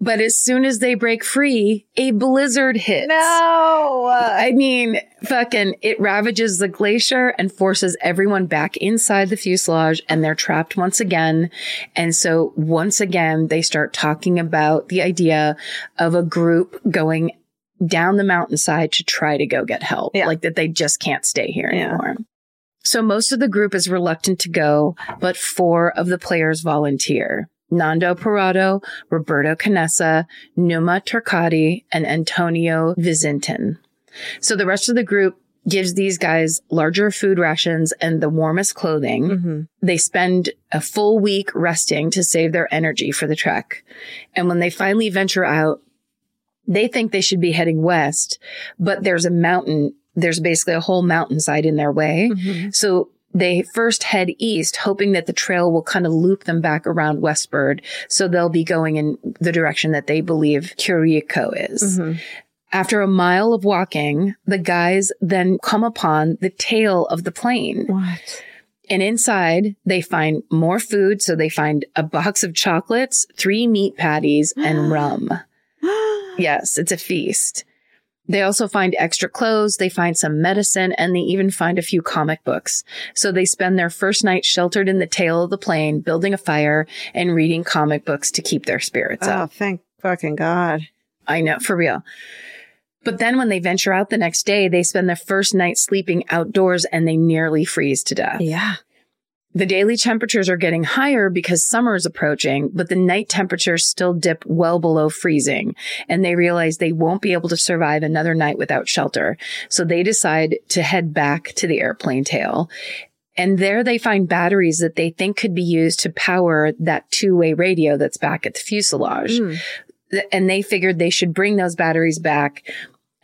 But as soon as they break free, a blizzard hits. No. I mean, fucking, it ravages the glacier and forces everyone back inside the fuselage and they're trapped once again. And so once again, they start talking about the idea of a group going down the mountainside to try to go get help. Yeah. Like that they just can't stay here Yeah. anymore. So most of the group is reluctant to go, but four of the players volunteer. Nando Parrado, Roberto Canessa, Numa Turcati, and Antonio Vizintin. So the rest of the group gives these guys larger food rations and the warmest clothing. Mm-hmm. They spend a full week resting to save their energy for the trek. And when they finally venture out, they think they should be heading west, but there's a mountain. There's basically a whole mountainside in their way. Mm-hmm. So they first head east, hoping that the trail will kind of loop them back around Westbird. So they'll be going in the direction that they believe Curico is. Mm-hmm. After a mile of walking, the guys then come upon the tail of the plane. What? And inside, they find more food. So they find a box of chocolates, three meat patties, and rum. Yes, it's a feast. They also find extra clothes, they find some medicine, and they even find a few comic books. So they spend their first night sheltered in the tail of the plane, building a fire and reading comic books to keep their spirits oh, up. Oh, thank fucking God. I know, for real. But then when they venture out the next day, they spend their first night sleeping outdoors and they nearly freeze to death. Yeah. The daily temperatures are getting higher because summer is approaching, but the night temperatures still dip well below freezing. And they realize they won't be able to survive another night without shelter. So they decide to head back to the airplane tail. And there they find batteries that they think could be used to power that two way radio that's back at the fuselage. Mm. And they figured they should bring those batteries back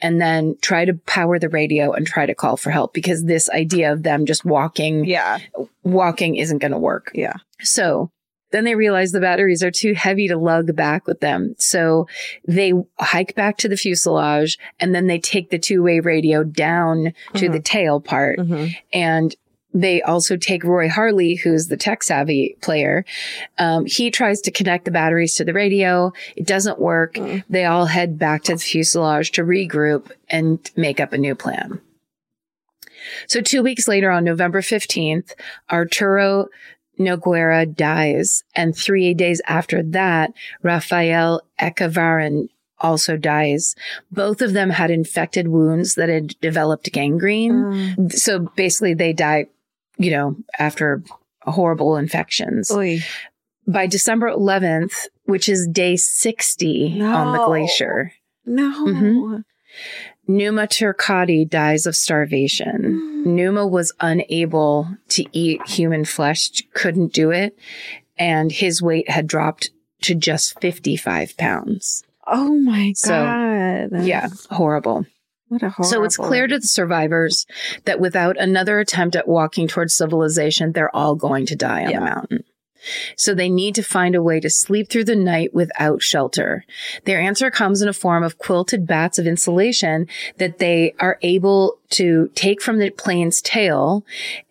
and then try to power the radio and try to call for help because this idea of them just walking Yeah. walking isn't going to work. Yeah. So then they realize the batteries are too heavy to lug back with them. So they hike back to the fuselage and then they take the two way radio down to Mhm. the tail part. Mm-hmm. And they also take Roy Harley, who's the tech savvy player. Um, he tries to connect the batteries to the radio. It doesn't work. Mm. They all head back to the fuselage to regroup and make up a new plan. So two weeks later, on November 15th, Arturo Nogueira dies. And three days after that, Rafael Echevarren also dies. Both of them had infected wounds that had developed gangrene. Mm. So basically they die, you know, after horrible infections. Oy. By December 11th, which is day 60 on the glacier, No. Mhm. Numa Turcati dies of starvation. Numa was unable to eat human flesh, couldn't do it, and his weight had dropped to just 55 pounds. Oh my So, God. Yeah, horrible. What a horrible. So it's clear to the survivors that without another attempt at walking towards civilization, they're all going to die on Yeah. the mountain. So they need to find a way to sleep through the night without shelter. Their answer comes in a form of quilted bats of insulation that they are able to take from the plane's tail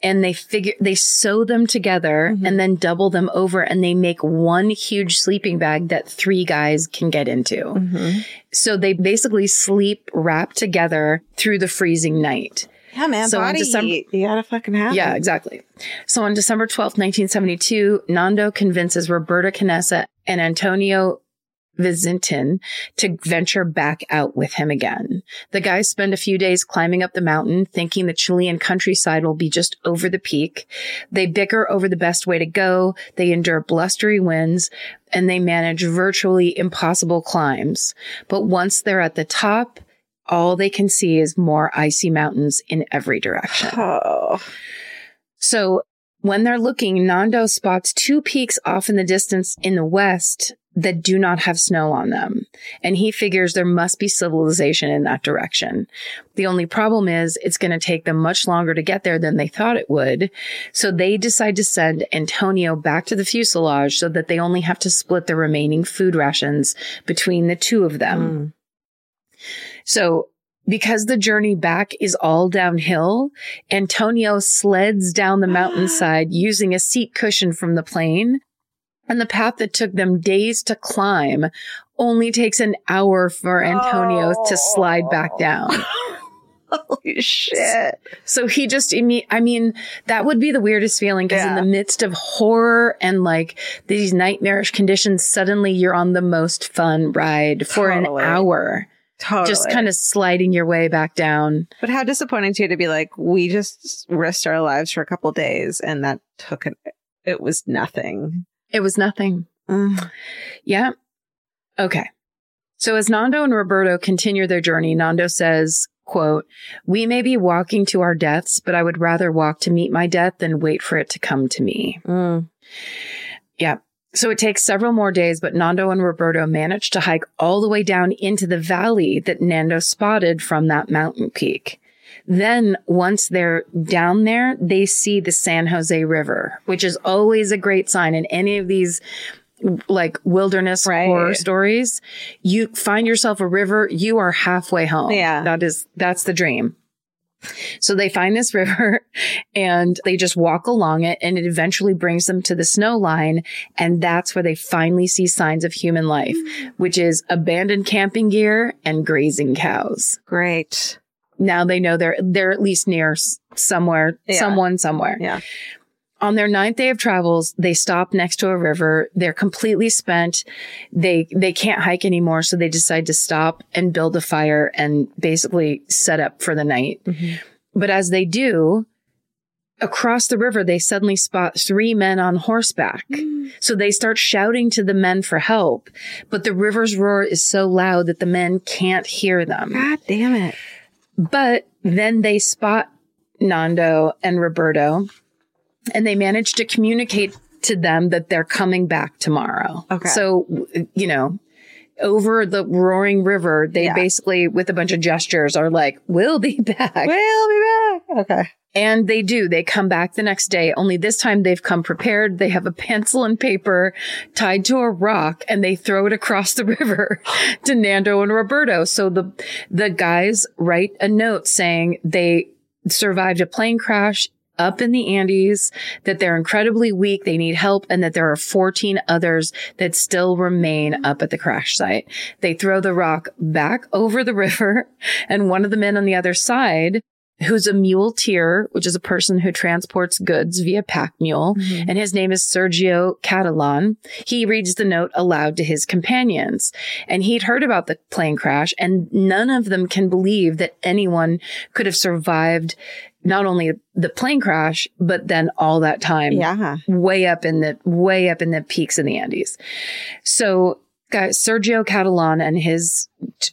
and they figure, they sew them together Mhm. and then double them over and they make one huge sleeping bag that three guys can get into. Mhm. So they basically sleep wrapped together through the freezing night. Yeah, man. So in body December- heat. You gotta fucking have Yeah, it. exactly. So on December 12th, 1972, Nando convinces Roberta Canessa and Antonio Vizintin to venture back out with him again. The guys spend a few days climbing up the mountain, thinking the Chilean countryside will be just over the peak. They bicker over the best way to go. They endure blustery winds and they manage virtually impossible climbs. But once they're at the top, all they can see is more icy mountains in every direction. Oh. So When they're looking, Nando spots two peaks off in the distance in the west that do not have snow on them. And he figures there must be civilization in that direction. The only problem is it's going to take them much longer to get there than they thought it would. So they decide to send Antonio back to the fuselage so that they only have to split the remaining food rations between the two of them. Hmm. So because the journey back is all downhill, Antonio sleds down the mountainside using a seat cushion from the plane. And the path that took them days to climb only takes an hour for Antonio to slide back oh. down. Holy shit. So he just, I mean, that would be the weirdest feeling because in the midst of horror and like these nightmarish conditions, suddenly you're on the most fun ride for Totally. an hour, Totally. just kind of sliding your way back down. But how disappointing to you to be like, we just risked our lives for a couple days and that took an, it was nothing. It was nothing. Mm. Yeah. Okay. So as Nando and Roberto continue their journey, Nando says, quote, we may be walking to our deaths, but I would rather walk to meet my death than wait for it to come to me. Mm. Yeah. So it takes several more days, but Nando and Roberto manage to hike all the way down into the valley that Nando spotted from that mountain peak. Then once they're down there, they see the San Jose River, which is always a great sign in any of these like wilderness Right. horror stories. You find yourself a river, you are halfway home. Yeah. That is, that's the dream. So they find this river and they just walk along it and it eventually brings them to the snow line. And that's where they finally see signs of human life, which is abandoned camping gear and grazing cows. Great. Now they know they're, they're at least near somewhere, Yeah. someone somewhere. Yeah. On their ninth day of travels, they stop next to a river. They're completely spent. They, they can't hike anymore. So they decide to stop and build a fire and basically set up for the night. Mm-hmm. But as they do, across the river, they suddenly spot three men on horseback. Mm. So they start shouting to the men for help, but the river's roar is so loud that the men can't hear them. God damn it. But then they spot Nando and Roberto and they manage to communicate to them that they're coming back tomorrow. Okay. So, you know, over the roaring river, they Yeah. basically, with a bunch of gestures, are like, we'll be back. We'll be back. Okay. And they do. They come back the next day, only this time they've come prepared. They have a pencil and paper tied to a rock and they throw it across the river to Nando and Roberto. So the, the guys write a note saying they survived a plane crash up in the Andes, that they're incredibly weak, they need help, and that there are 14 others that still remain up at the crash site. They throw the rock back over the river, and one of the men on the other side who's a muleteer, which is a person who transports goods via pack mule, mm-hmm. and his name is Sergio Catalan. He reads the note aloud to his companions, and he'd heard about the plane crash, and none of them can believe that anyone could have survived not only the plane crash, but then all that time Yeah. way up in the way up in the peaks of the Andes. So guys, Sergio Catalan and his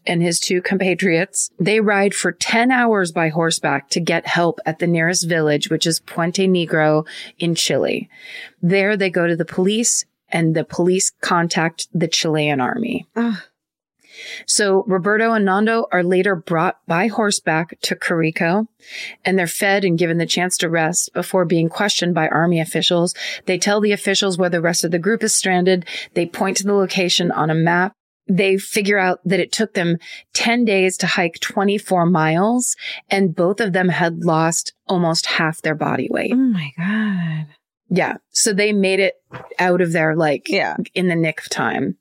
and his two compatriots, they ride for 10 hours by horseback to get help at the nearest village, which is Puente Negro in Chile. There they go to the police and the police contact the Chilean army. Ugh. So Roberto and Nando are later brought by horseback to Curico and they're fed and given the chance to rest before being questioned by army officials. They tell the officials where the rest of the group is stranded. They point to the location on a map. They figure out that it took them 10 days to hike 24 miles and both of them had lost almost half their body weight. Oh my God. Yeah. So they made it out of there like Yeah. in the nick of time.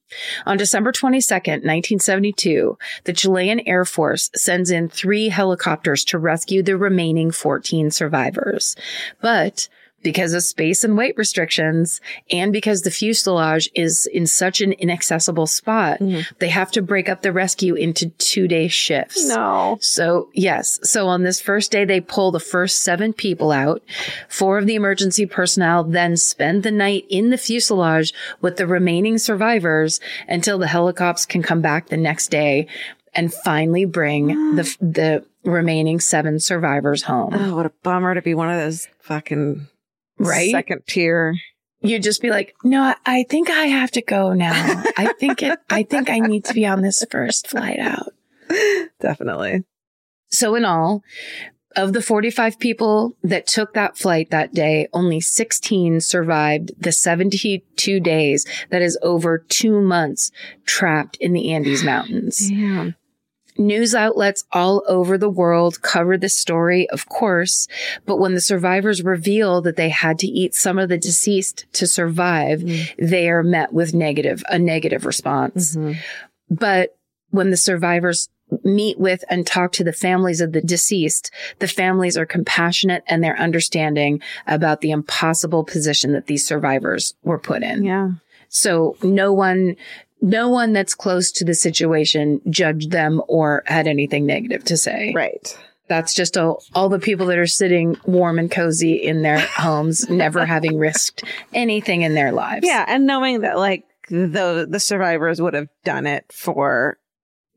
On December 22nd, 1972, the Chilean Air Force sends in three helicopters to rescue the remaining 14 survivors. But because of space and weight restrictions and because the fuselage is in such an inaccessible spot, Mhm. they have to break up the rescue into two day shifts. No. So, yes. So on this first day, they pull the first seven people out. Four of the emergency personnel then spend the night in the fuselage with the remaining survivors until the helicopters can come back the next day and finally bring the, the remaining seven survivors home. Oh, what a bummer to be one of those fucking Right? Second tier. You'd just be like, no, I- think I have to go now. I think it, I think I need to be on this first flight out. Definitely. So in all, of the 45 people that took that flight that day, only 16 survived the 72 days that is over two months trapped in the Andes Mountains. Damn. News outlets all over the world covered the story, of course, but when the survivors reveal that they had to eat some of the deceased to survive, they are met with negative, a negative response. Mhm. But when the survivors meet with and talk to the families of the deceased, the families are compassionate and they're understanding about the impossible position that these survivors were put in. Yeah. So no one, no one that's close to the situation judged them or had anything negative to say. Right. That's just all, all the people that are sitting warm and cozy in their homes, never having risked anything in their lives. Yeah. And knowing that like the the survivors would have done it for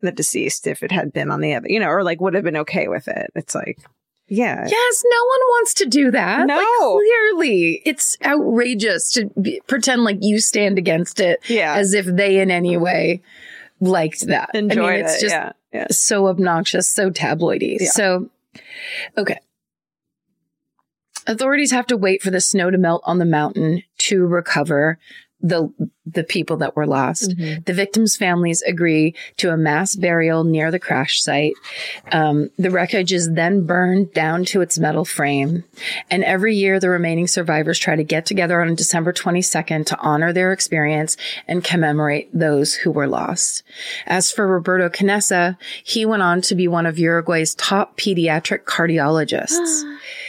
the deceased if it had been on the other, you know, or like would have been okay with it. It's like, yeah. Yes, no one wants to do that. No. Like, clearly, it's outrageous to be, pretend like you stand against it Yeah. as if they in any way liked that. Enjoyed I mean, it's it. just yeah. Yeah. so obnoxious, so tabloidy. Yeah. So, okay. Authorities have to wait for the snow to melt on the mountain to recover the the people that were lost. Mhm. The victims' families agree to a mass burial near the crash site. Um, the wreckage is then burned down to its metal frame. And every year, the remaining survivors try to get together on December 22nd to honor their experience and commemorate those who were lost. As for Roberto Canessa, he went on to be one of Uruguay's top pediatric cardiologists.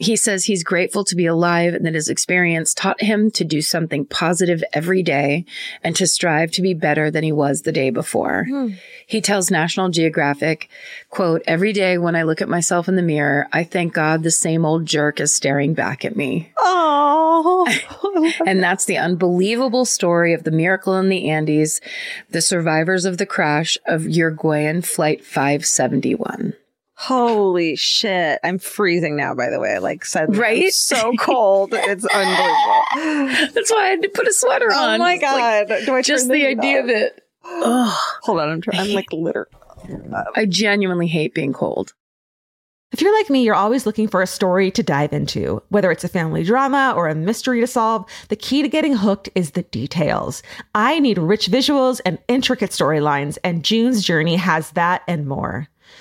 He says he's grateful to be alive and that his experience taught him to do something positive every day and to strive to be better than he was the day before. Hmm. He tells National Geographic, quote, every day when I look at myself in the mirror, I thank God the same old jerk is staring back at me. Oh. And that's the unbelievable story of the miracle in the Andes, the survivors of the crash of Uruguayan Flight 571. Holy shit. I'm freezing now, by the way. Like suddenly. I'm Right? so cold. It's unbelievable. That's why I had to put a sweater oh on. Oh my It's like God. Do I just the idea off? of it. Ugh. Hold on. I'm, trying. I'm like literally. I genuinely hate being cold. If you're like me, you're always looking for a story to dive into. Whether it's a family drama or a mystery to solve, the key to getting hooked is the details. I need rich visuals and intricate storylines, and June's Journey has that and more.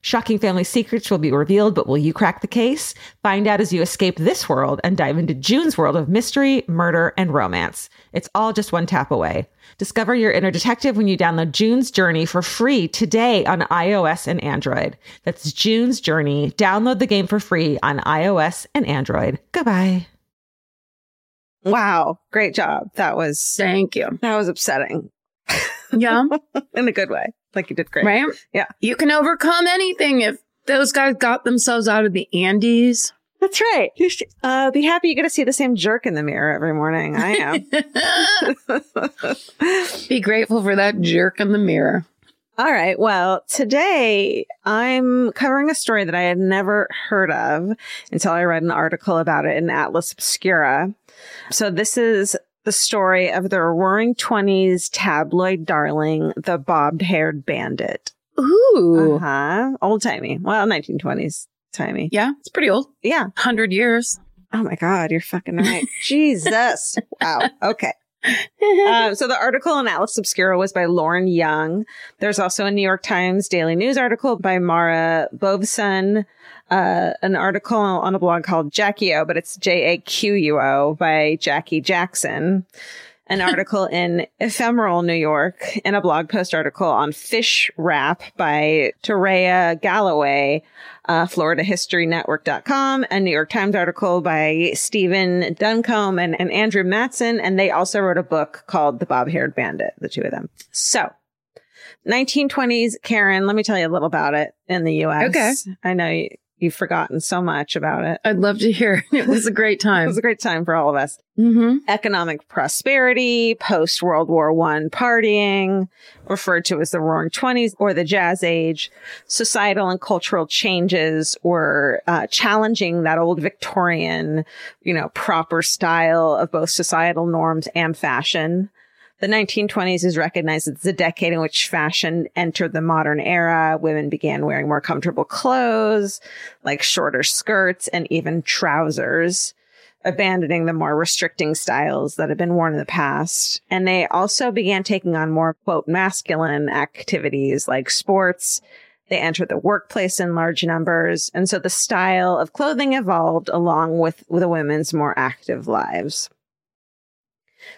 Shocking family secrets will be revealed, but will you crack the case? Find out as you escape this world and dive into June's world of mystery, murder, and romance. It's all just one tap away. Discover your inner detective when you download June's Journey for free today on iOS and Android. That's June's Journey. Download the game for free on iOS and Android. Goodbye. Wow. Great job. That was, Thank you. that was upsetting Yeah. in a good way. Like you did great. right? Yeah. You can overcome anything if those guys got themselves out of the Andes. That's right. You should uh, be happy you get to see the same jerk in the mirror every morning. I am. Be grateful for that jerk in the mirror. All right. Well, today I'm covering a story that I had never heard of until I read an article about it in Atlas Obscura. So this is the story of the roaring 20s tabloid darling, the bobbed haired bandit. Ooh. Uh huh. Old timey. Well, 1920s timey. Yeah, it's pretty old. Yeah. 100 years. Oh my God. You're fucking right. Jesus. Wow. Okay. Um, so the article in Atlas Obscura was by Lauren Young. There's also a New York Times Daily News article by Mara Bovsun, uh, an article on a blog called Jackie O, but it's J A Q U O by Jackie Jackson. an article in Ephemeral New York and a blog post article on fish wrap by Torreya Galloway, uh, FloridaHistoryNetwork.com, a New York Times article by Stephen Duncombe and, and Andrew Mattson. And they also wrote a book called The Bob Haired Bandit, the two of them. So 1920s, Karen, let me tell you a little about it in the US. Okay. I know you, you've forgotten so much about it. I'd love to hear. It was a great time. It was a great time for all of us. mm-hmm. Economic prosperity, post World War One partying, referred to as the Roaring Twenties or the Jazz Age. Societal and cultural changes were uh, challenging that old Victorian, you know, proper style of both societal norms and fashion. The 1920s is recognized as the decade in which fashion entered the modern era. Women began wearing more comfortable clothes, like shorter skirts and even trousers, abandoning the more restricting styles that had been worn in the past. And they also began taking on more, quote, masculine activities like sports. They entered the workplace in large numbers. And so the style of clothing evolved along with, the women's more active lives.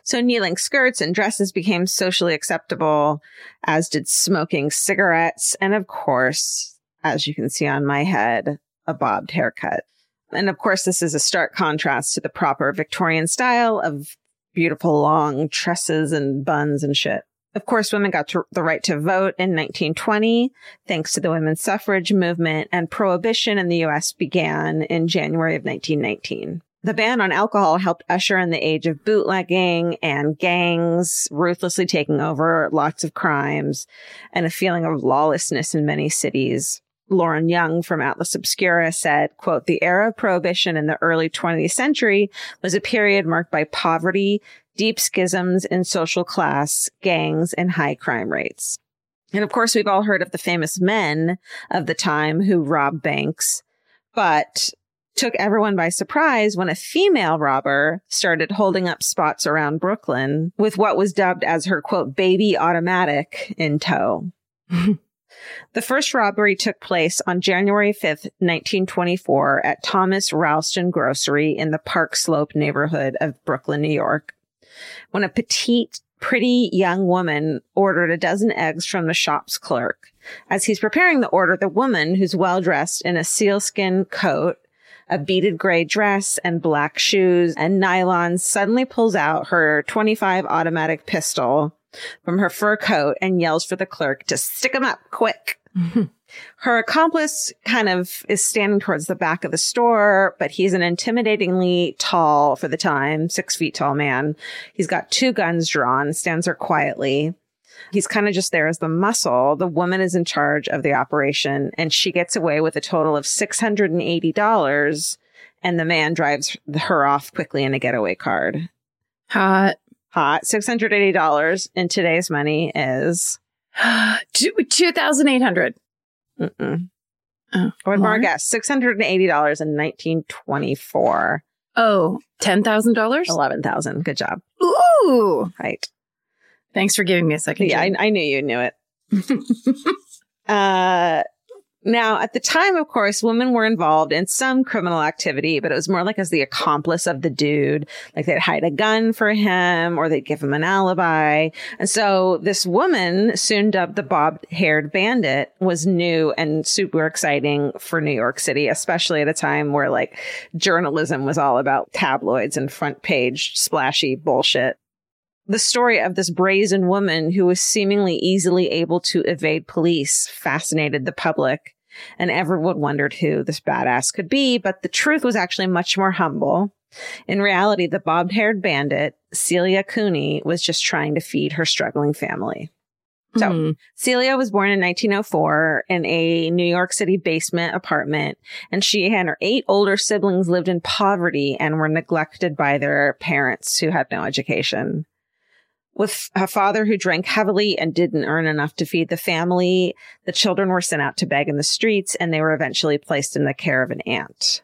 So kneeling skirts and dresses became socially acceptable, as did smoking cigarettes. And of course, as you can see on my head, a bobbed haircut. And of course, this is a stark contrast to the proper Victorian style of beautiful long tresses and buns and shit. Of course, women got the right to vote in 1920 thanks to the women's suffrage movement and prohibition in the US began in January of 1919. The ban on alcohol helped usher in the age of bootlegging and gangs ruthlessly taking over lots of crimes and a feeling of lawlessness in many cities. Lauren Young from Atlas Obscura said, quote, the era of prohibition in the early 20th century was a period marked by poverty, deep schisms in social class, gangs, and high crime rates. And of course, we've all heard of the famous men of the time who robbed banks, but took everyone by surprise when a female robber started holding up spots around Brooklyn with what was dubbed as her quote, baby automatic in tow. The first robbery took place on January 5th, 1924 at Thomas Ralston Grocery in the Park Slope neighborhood of Brooklyn, New York. When a petite, pretty young woman ordered a dozen eggs from the shop's clerk. As he's preparing the order, the woman, who's well dressed in a sealskin coat, a beaded gray dress and black shoes and nylon suddenly pulls out her 25 automatic pistol from her fur coat and yells for the clerk to stick him up quick. Mm-hmm. Her accomplice kind of is standing towards the back of the store, but he's an intimidatingly tall for the time, six feet tall man. He's got two guns drawn, stands there quietly. He's kind of just there as the muscle. The woman is in charge of the operation and she gets away with a total of $680 and the man drives her off quickly in a getaway card. Hot. Hot. $680 in today's money is, Two two thousand eight hundred. mm-mm. Oh, What more guess? $680 in 1924. Oh, ten thousand dollars. 11,000. Good job. Ooh! Right. Thanks for giving me a second. Yeah, I, I knew you knew it. uh, now, at the time, of course, women were involved in some criminal activity, but it was more like as the accomplice of the dude. Like they'd hide a gun for him or they'd give him an alibi. And so this woman, soon dubbed the bob haired bandit, was new and super exciting for New York City, especially at a time where like journalism was all about tabloids and front page splashy bullshit the story of this brazen woman who was seemingly easily able to evade police fascinated the public, and everyone wondered who this badass could be. But the truth was actually much more humble. In reality, the bobbed haired bandit, Celia Cooney, was just trying to feed her struggling family. So, Hmm. Celia was born in 1904 in a New York City basement apartment, and she and her eight older siblings lived in poverty and were neglected by their parents who had no education. With a father who drank heavily and didn't earn enough to feed the family, the children were sent out to beg in the streets and they were eventually placed in the care of an aunt.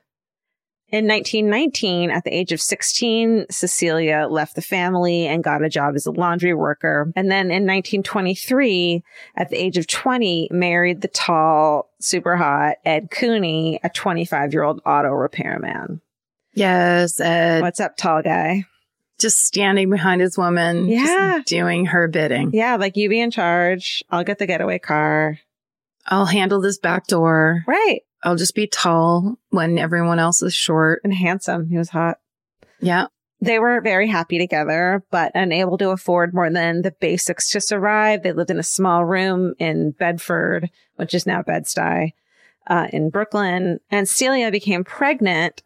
In 1919, at the age of 16, Cecilia left the family and got a job as a laundry worker. And then in 1923, at the age of 20, married the tall, super hot Ed Cooney, a 25 year old auto repairman. Yes, Ed. What's up, tall guy? Just standing behind his woman. just Yeah. doing her bidding. Yeah, like you be in charge. I'll get the getaway car. I'll handle this back door. Right. I'll just be tall when everyone else is short. And handsome. He was hot. Yeah. They were very happy together, but unable to afford more than the basics to survive. They lived in a small room in Bedford, which is now Bed-Stuy, uh, in Brooklyn. And Celia became pregnant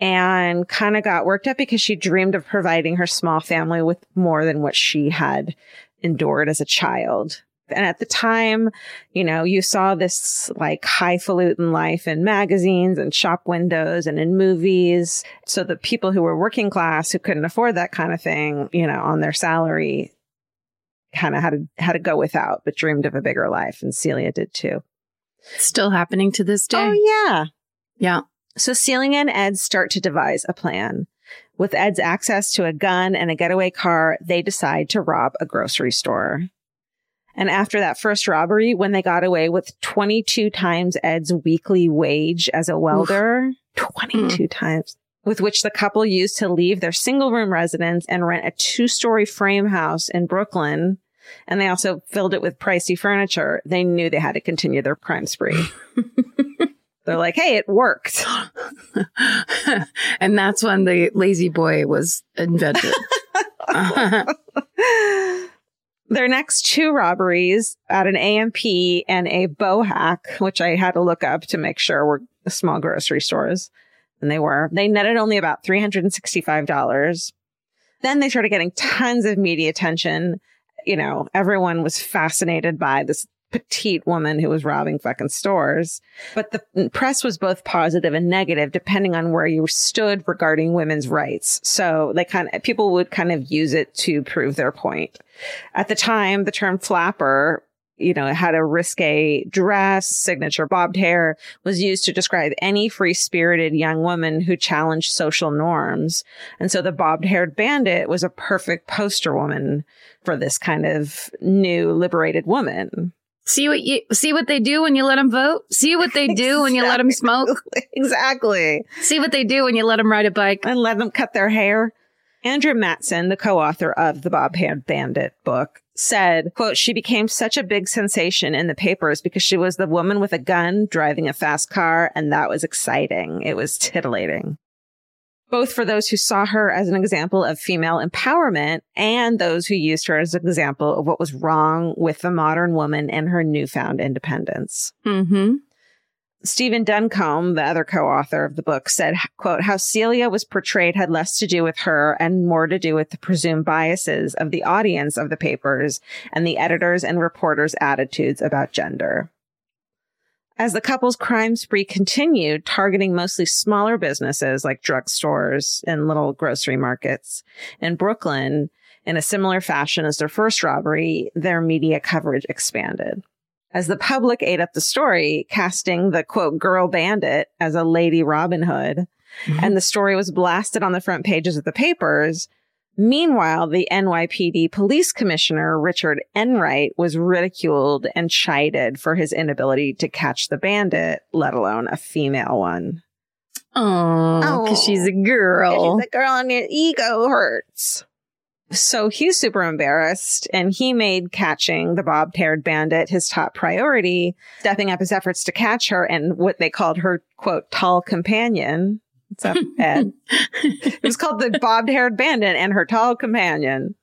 and kind of got worked up because she dreamed of providing her small family with more than what she had endured as a child. And at the time, you know, you saw this like highfalutin life in magazines and shop windows and in movies. So the people who were working class who couldn't afford that kind of thing, you know, on their salary kind of had to, had to go without, but dreamed of a bigger life. And Celia did too. Still happening to this day. Oh, yeah. yeah. So Celia and Ed start to devise a plan. With Ed's access to a gun and a getaway car, they decide to rob a grocery store. And after that first robbery, when they got away with 22 times Ed's weekly wage as a welder, mm. 22 times, with which the couple used to leave their single room residence and rent a two story frame house in Brooklyn. And they also filled it with pricey furniture. They knew they had to continue their crime spree. They're like, hey, it worked. and that's when the lazy boy was invented. Their next two robberies at an A&P and a Bohack, which I had to look up to make sure were small grocery stores. And they were. They netted only about $365. Then they started getting tons of media attention. You know, everyone was fascinated by this petite woman who was robbing fucking stores. But the press was both positive and negative depending on where you stood regarding women's rights. So they kind of, people would kind of use it to prove their point. At the time, the term flapper, you know, had a risque dress, signature bobbed hair was used to describe any free spirited young woman who challenged social norms. And so the bobbed haired bandit was a perfect poster woman for this kind of new liberated woman. see what you see what they do when you let them vote. See what they do when you let them smoke. exactly. See what they do when you let them ride a bike. and let them cut their hair. Andrew Mattson, the co-author of the Bob Haired Bandit book, said, quote, she became such a big sensation in the papers because she was the woman with a gun driving a fast car. And that was exciting. It was titillating. Both for those who saw her as an example of female empowerment and those who used her as an example of what was wrong with the modern woman and her newfound independence. Mm-hmm. Stephen Duncombe, the other co-author of the book, said, quote, how Celia was portrayed had less to do with her and more to do with the presumed biases of the audience of the papers and the editors and reporters' attitudes about gender. As the couple's crime spree continued, targeting mostly smaller businesses like drugstores and little grocery markets in Brooklyn, in a similar fashion as their first robbery, their media coverage expanded as the public ate up the story, casting the quote girl bandit as a lady Robin Hood, mm-hmm. and the story was blasted on the front pages of the papers. Meanwhile, the NYPD police commissioner, Richard Enright, was ridiculed and chided for his inability to catch the bandit, let alone a female one. Oh, because oh. she's a girl. She's a girl and your ego hurts. So he's super embarrassed and he made catching the bobbed haired bandit his top priority, stepping up his efforts to catch her and what they called her quote, tall companion. What's up, Ed? it was called the bobbed haired bandit and her tall companion.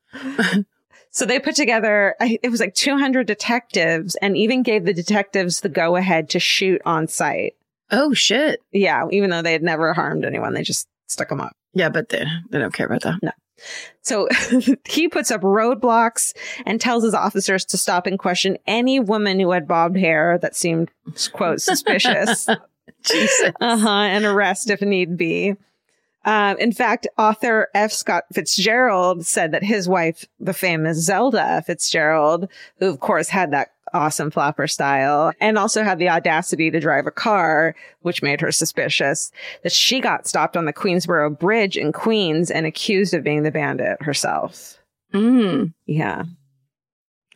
So they put together, it was like 200 detectives and even gave the detectives the go ahead to shoot on site. oh shit. Yeah, even though they had never harmed anyone, they just stuck them up. Yeah, but they they don't care about that. So he puts up roadblocks and tells his officers to stop and question any woman who had bobbed hair that seemed, quote, suspicious. Jesus. Uh huh. And arrest if need be. Um, in fact, author F. Scott Fitzgerald said that his wife, the famous Zelda Fitzgerald, who of course had that awesome flopper style and also had the audacity to drive a car, which made her suspicious, that she got stopped on the Queensboro Bridge in Queens and accused of being the bandit herself. Mm. Yeah.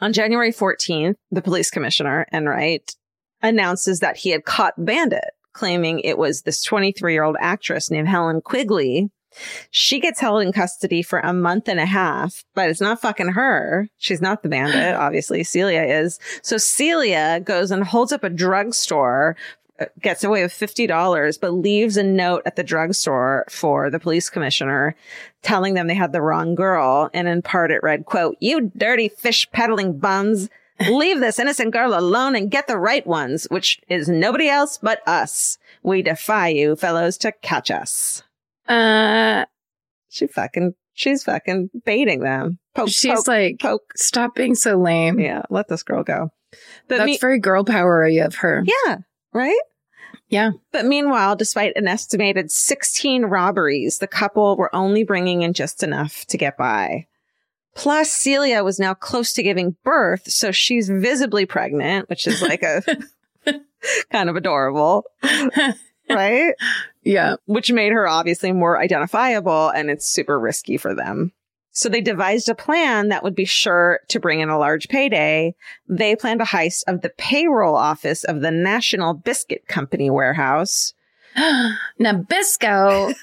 On January 14th, the police commissioner, Enright, announces that he had caught the bandit, claiming it was this 23 year old actress named Helen Quigley She gets held in custody for a month and a half, but it's not fucking her. She's not the bandit, obviously. Celia is. So Celia goes and holds up a drugstore, uh, gets away with $50, but leaves a note at the drugstore for the police commissioner telling them they had the wrong girl. And in part it read, quote, you dirty fish peddling bums. Leave this innocent girl alone and get the right ones, which is nobody else but us. We defy you fellows to catch us. Uh, She fucking, she's fucking baiting them. Poke, she's poke, like, poke. stop being so lame. Yeah, let this girl go. But That's me- very girl power of her. yeah, right? Yeah. But meanwhile, despite an estimated 16 robberies, the couple were only bringing in just enough to get by. Plus, Celia was now close to giving birth, so she's visibly pregnant, which is like a kind of adorable, right? Yeah. which made her obviously more identifiable and it's super risky for them. So they devised a plan that would be sure to bring in a large payday. They planned a heist of the payroll office of the National Biscuit Company warehouse, Nabisco.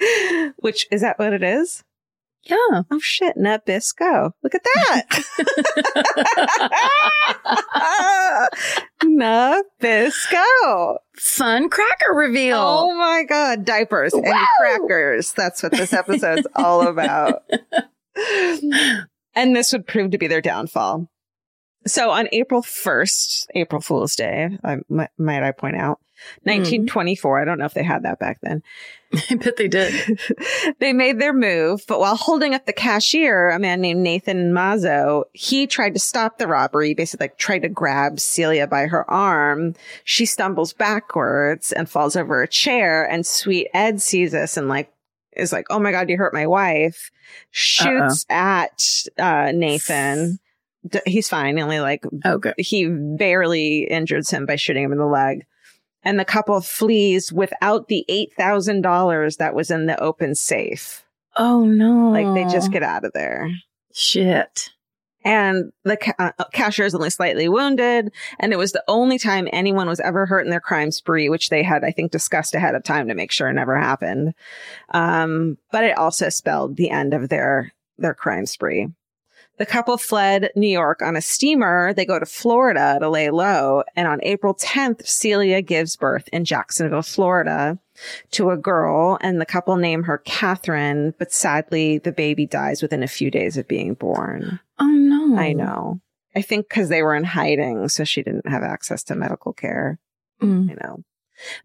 which is that what it is? Yeah. Oh shit, Nabisco. Look at that. Nabisco. Fun cracker reveal. Oh my God. Diapers and crackers. That's what this episode's all about. and this would prove to be their downfall. So on April 1st, April Fool's Day, I, might I point out, 1924. I don't know if they had that back then. I bet they did. they made their move, but while holding up the cashier, a man named Nathan Mazzo, he tried to stop the robbery, basically like tried to grab Celia by her arm. She stumbles backwards and falls over a chair and sweet Ed sees this and like, is like, Oh my God, you hurt my wife. Shoots at, uh, Nathan. D- he's fine. He only like Okay. he barely injures him by shooting him in the leg. And the couple flees without the $8,000 that was in the open safe. Oh no. Like they just get out of there. shit. And the ca- uh, cashier is only slightly wounded. And it was the only time anyone was ever hurt in their crime spree, which they had, I think, discussed ahead of time to make sure it never happened. Um, but it also spelled the end of their, their crime spree. The couple fled New York on a steamer. They go to Florida to lay low. And on April 10th, Celia gives birth in Jacksonville, Florida to a girl and the couple name her Catherine. But sadly, the baby dies within a few days of being born. Oh no. I know. I think because they were in hiding, so she didn't have access to medical care. Mm. You know.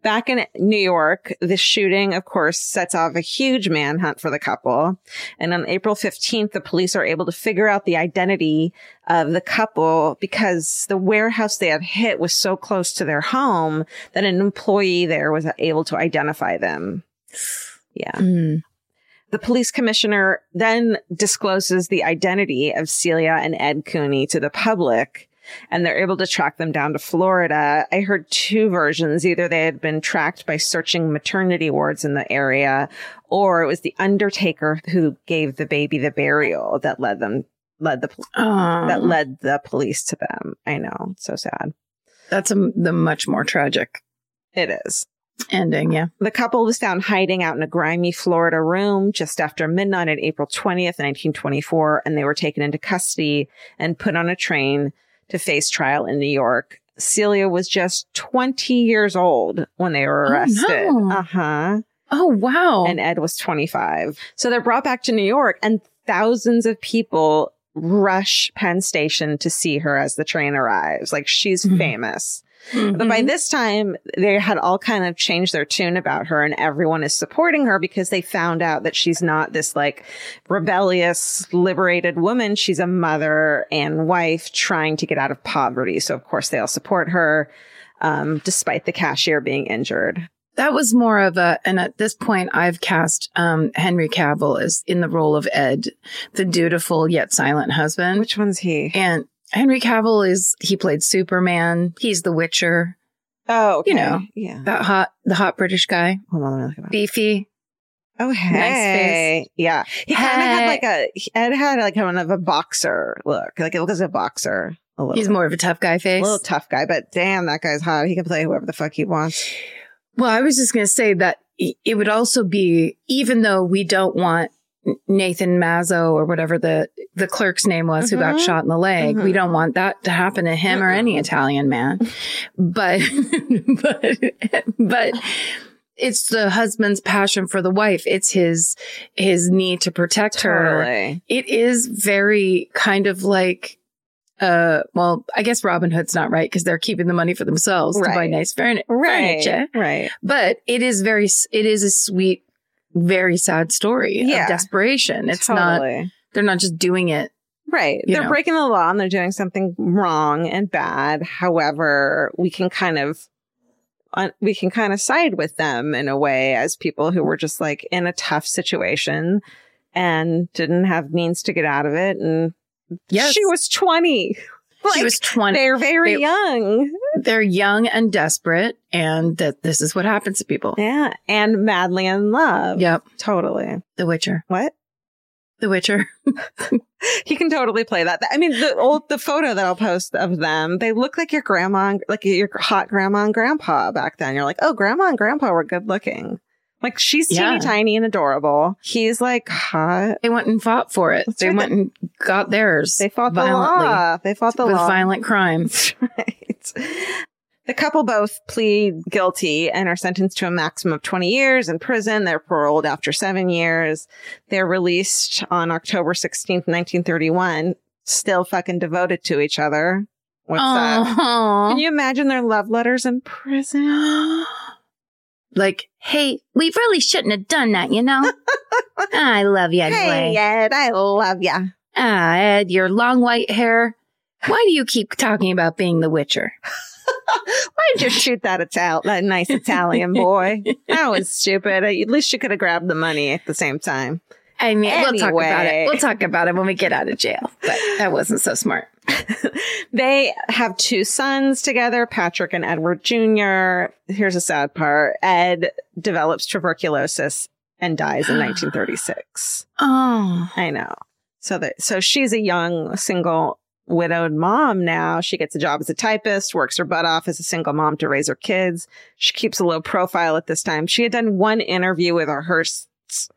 Back in New York, the shooting, of course, sets off a huge manhunt for the couple. And on April 15th, the police are able to figure out the identity of the couple because the warehouse they had hit was so close to their home that an employee there was able to identify them. Yeah. Mm. The police commissioner then discloses the identity of Celia and Ed Cooney to the public, and they're able to track them down to Florida. I heard two versions. Either they had been tracked by searching maternity wards in the area, or it was the undertaker who gave the baby the burial that led them, led the, Oh, that led the police to them. I know. So sad. that's a, the much more tragic It is. ending. Yeah. The couple was found hiding out in a grimy Florida room just after midnight on April 20th, 1924, and they were taken into custody and put on a train to face trial in New York. Celia was just 20 years old when they were arrested. Oh, arrested. no. Uh huh. Oh wow. And Ed was 25. So they're brought back to New York and thousands of people rush Penn Station to see her as the train arrives. Like she's Mhm. famous. But by Mhm. this time, they had all kind of changed their tune about her and everyone is supporting her because they found out that she's not this like rebellious, liberated woman. She's a mother and wife trying to get out of poverty. So of course they all support her, um, despite the cashier being injured. that was more of a, and at this point, I've cast um, Henry Cavill as in the role of Ed, the dutiful yet silent husband. Which one's he? and Henry Cavill is he played Superman. He's The Witcher. Oh, okay. You know. Yeah. That hot, the hot British guy, Hold on, let me look at beefy. Oh, hey. Yeah. He kind of had like a, Ed had like kind of a boxer look. Like it looks like a boxer. A little. He's more of a tough guy face, a little tough guy, but damn, that guy's hot. He can play whoever the fuck he wants. Well, I was just going to say that it would also be, even though we don't want Nathan Mazzo or whatever the, the clerk's name was who got Mhm. shot in the leg. We Mhm. don't want that to happen to him or any Italian man. But, but, but it's the husband's passion for the wife. It's his, his need to protect her. It is very kind of like, uh, well, I guess Robin Hood's not right because they're keeping the money for themselves to buy Right. nice furni- Right. furniture. Right. But it is very, it is a sweet, very sad story Yeah. of desperation. It's not, they're not just doing it. Right. They're know. breaking the law and they're doing something wrong and bad. However, we can kind of uh, we can kind of side with them in a way as people who were just like in a tough situation and didn't have means to get out of it and Yes. she was 20. She was 20. they're very they- young. They're young and desperate and that this is what happens to people. Yeah. And madly in love. Yep. Totally. The Witcher. What? The Witcher. He can totally play that. I mean, the old the photo that I'll post of them, they look like your grandma, and- like your hot grandma and grandpa back then. You're like, oh, grandma and grandpa were good looking. Like she's teeny Yeah. tiny and adorable. He's like hot. They went and fought for it. That's they right. went and got theirs. They fought the law. They fought the law. with law. violent crime. That's right. The couple both plead guilty and are sentenced to a maximum of 20 years in prison. They're paroled after seven years. They're released on October 16th, 1931, still fucking devoted to each other. What's that? Can you imagine their love letters in prison? like, hey, we really shouldn't have done that, you know? I love you anyway. Hey, Ed, I love you. Ah, Ed, your long white hair. Why do you keep talking about being the Witcher? Why'd you shoot that Ital- that nice Italian boy? That was stupid. At least you could have grabbed the money at the same time. I mean, we'll talk about it. We'll talk about it when we get out of jail. But that wasn't so smart. They have two sons together, Patrick and Edward Jr. Here's a sad part. Ed develops tuberculosis and dies in 1936. Oh, I know. So that, so she's a young single widowed mom now. She gets a job as a typist, works her butt off as a single mom to raise her kids. She keeps a low profile at this time. She had done one interview with a Hearst,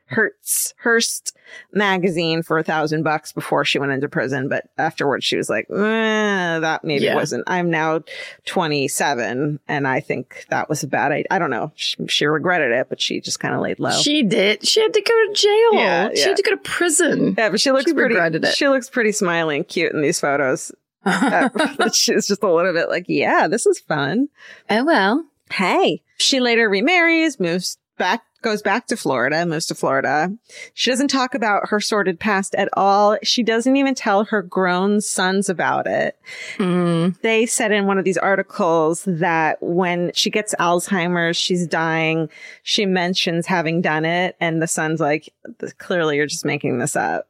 Hertz, Hearst magazine for a thousand bucks before she went into prison. But afterwards she was like, eh, that maybe Yeah. wasn't, I'm now 27 and I think that was a bad idea. I don't know. She, she regretted it, but she just kind of laid low. she did. She had to go to jail. Yeah, she had to go to prison. yeah, but she looks She pretty, regretted it. she looks pretty smiley and cute in these photos. Uh, she's just a little bit like, yeah, this is fun. oh, well. Hey. She later remarries, moves back, goes back to Florida, moves to Florida. She doesn't talk about her sordid past at all. She doesn't even tell her grown sons about it. Mm. They said in one of these articles that when she gets Alzheimer's, she's dying. She mentions having done it. And the son's like, clearly you're just making this up.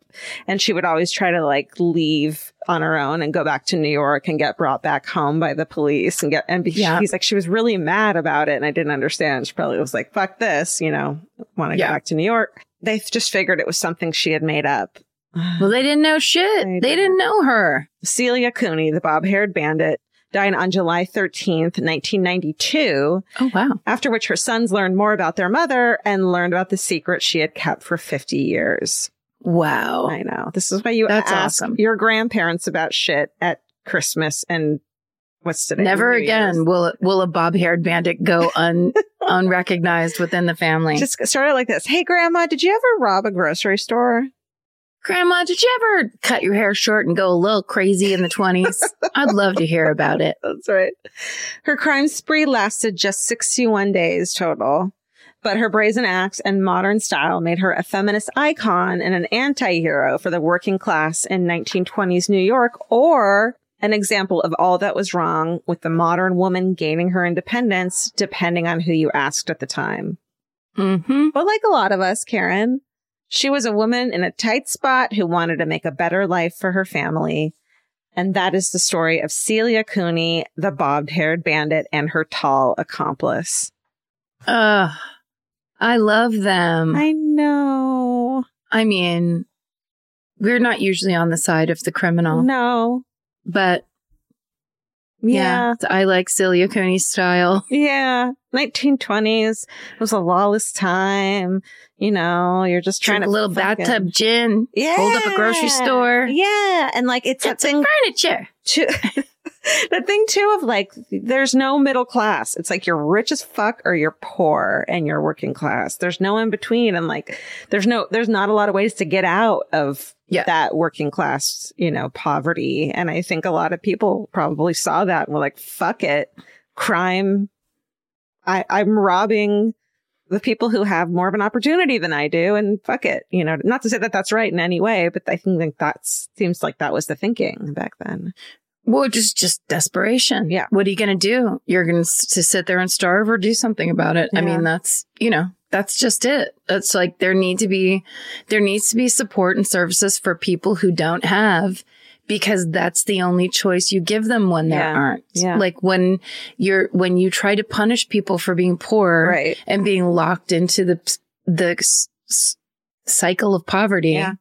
And she would always try to like leave on her own and go back to New York and get brought back home by the police and get, and be, Yeah. he's like, she was really mad about it. And I didn't understand. She probably was like, fuck this, you know, want to Yeah. go back to New York. They just figured it was something she had made up. Well, they didn't know shit. They They didn't know her. Celia Cooney, the bob haired bandit, died on July 13th, 1992, Oh, wow. after which her sons learned more about their mother and learned about the secret she had kept for 50 years. Wow. I know. This is why you That's ask awesome. your grandparents about shit at Christmas and what's today? Never New again Year's. will will a bob-haired bandit go un unrecognized within the family. Just start it like this. Hey, grandma, did you ever rob a grocery store? Grandma, did you ever cut your hair short and go a little crazy in the twenties? I'd love to hear about it. That's right. Her crime spree lasted just 61 days total, but her brazen acts and modern style made her a feminist icon and an anti-hero for the working class in 1920s New York or an example of all that was wrong with the modern woman gaining her independence depending on who you asked at the time. Mm-hmm. But like a lot of us, Karen, she was a woman in a tight spot who wanted to make a better life for her family. And that is the story of Celia Cooney, the bobbed haired bandit, and her tall accomplice. Uh, I love them. I, know. I mean, we're not usually on the side of the criminal, No. but Yeah. I like Celia Cooney style. Yeah. 1920s. It was a lawless time. You know, you're just trying Drink to a little fucking- bathtub gin. Yeah. Hold up a grocery store. Yeah. And like, it's Get some furniture. too. the thing too of like, there's no middle class. It's like you're rich as fuck or you're poor and you're working class. There's no in between. And like, there's no, there's not a lot of ways to get out of Yeah. that working class, you know, poverty. And I think a lot of people probably saw that and were like, fuck it. Crime. I, I'm robbing the people who have more of an opportunity than I do and fuck it. You know, not to say that that's right in any way, but I think that that's seems like that was the thinking back then. Well, just just desperation. Yeah. What are you going to do? You're going to sit there and starve or do something about it. I mean, that's you know, that's just it. It's like there need to be there needs to be support and services for people who don't have because that's the only choice you give them when there Yeah. aren't. Yeah. Like when you're when you try to punish people for being poor Right. and being locked into the the s- s- cycle of poverty. Yeah.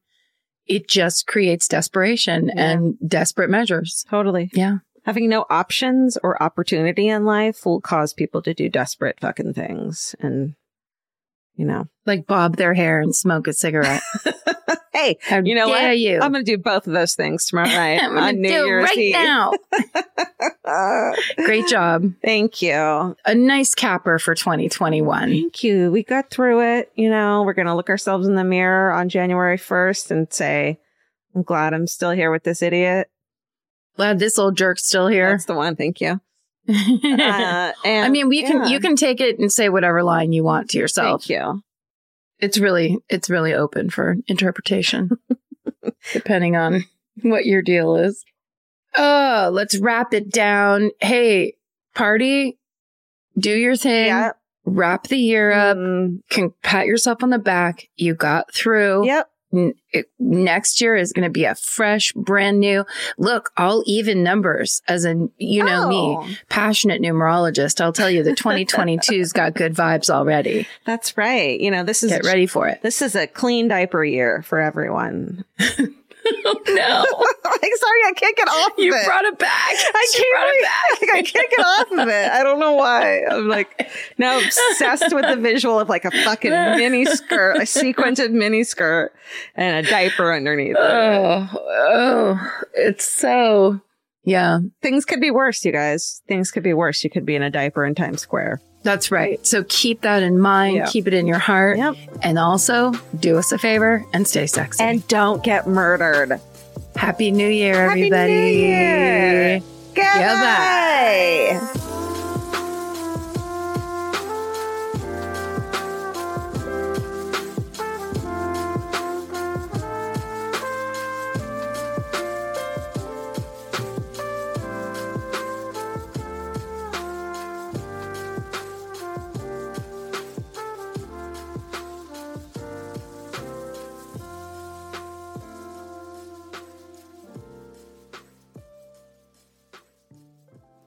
It just creates desperation Yeah. and desperate measures. Totally. Yeah. Having no options or opportunity in life will cause people to do desperate fucking things. And, you know, like bob their hair and smoke a cigarette. hey, How You know what? you? I'm going to do both of those things tomorrow night I'm on New Year's right Eve. now. Great job. Thank you. A nice capper for 2021. Thank you. We got through it. You know, we're going to look ourselves in the mirror on January 1st and say, I'm glad I'm still here with this idiot. Glad this old jerk's still here. That's the one. Thank you. Uh, and I mean, we can you can take it and say whatever line you want to yourself. Thank you. It's really it's really open for interpretation, depending on what your deal is. Oh, let's wrap it down. Hey, party, do your thing. Yeah. Wrap the year up. Mm, Can pat yourself on the back. You got through. yep. N- it- next year is going to be a fresh, brand new look, all even numbers. As in, you know me, Oh, passionate numerologist. I'll tell you the 2022's got good vibes already. That's right. You know, this is Get ready for it. This is a clean diaper year for everyone. Oh, no, like, sorry, I can't get off of you it. brought it back. I She brought it can't. back. I can't get off of it. I don't know why. I'm like now obsessed with the visual of like a fucking mini skirt, a sequined mini skirt, and a diaper underneath. it. Oh, oh, it's so, yeah, Things could be worse, you guys. Things could be worse. You could be in a diaper in Times Square. That's right. So keep that in mind. Yeah. Keep it in your heart. Yep. And also do us a favor and stay sexy. And don't get murdered. Happy New Year, Happy New everybody. Year. Goodbye. Goodbye.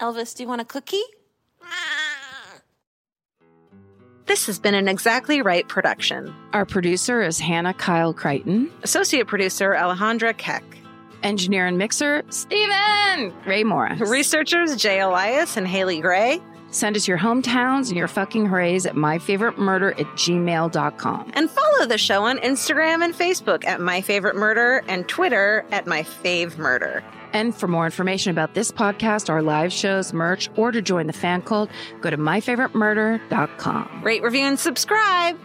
Elvis, do you want a cookie? This has been an Exactly Right production. Our producer is Hannah Kyle Crichton. Associate producer Alejandra Keck. Engineer and mixer, Steven Ray Morris. Researchers Jay Elias and Haley Gray. Send us your hometowns and your fucking hoorays at myfavoriteMurder at gmail.com. And follow the show on Instagram and Facebook at myfavoritemurder and Twitter at My Fave Murder. And for more information about this podcast, our live shows, merch, or to join the fan cult, go to myfavoriteMurder.com. Rate, review, and subscribe.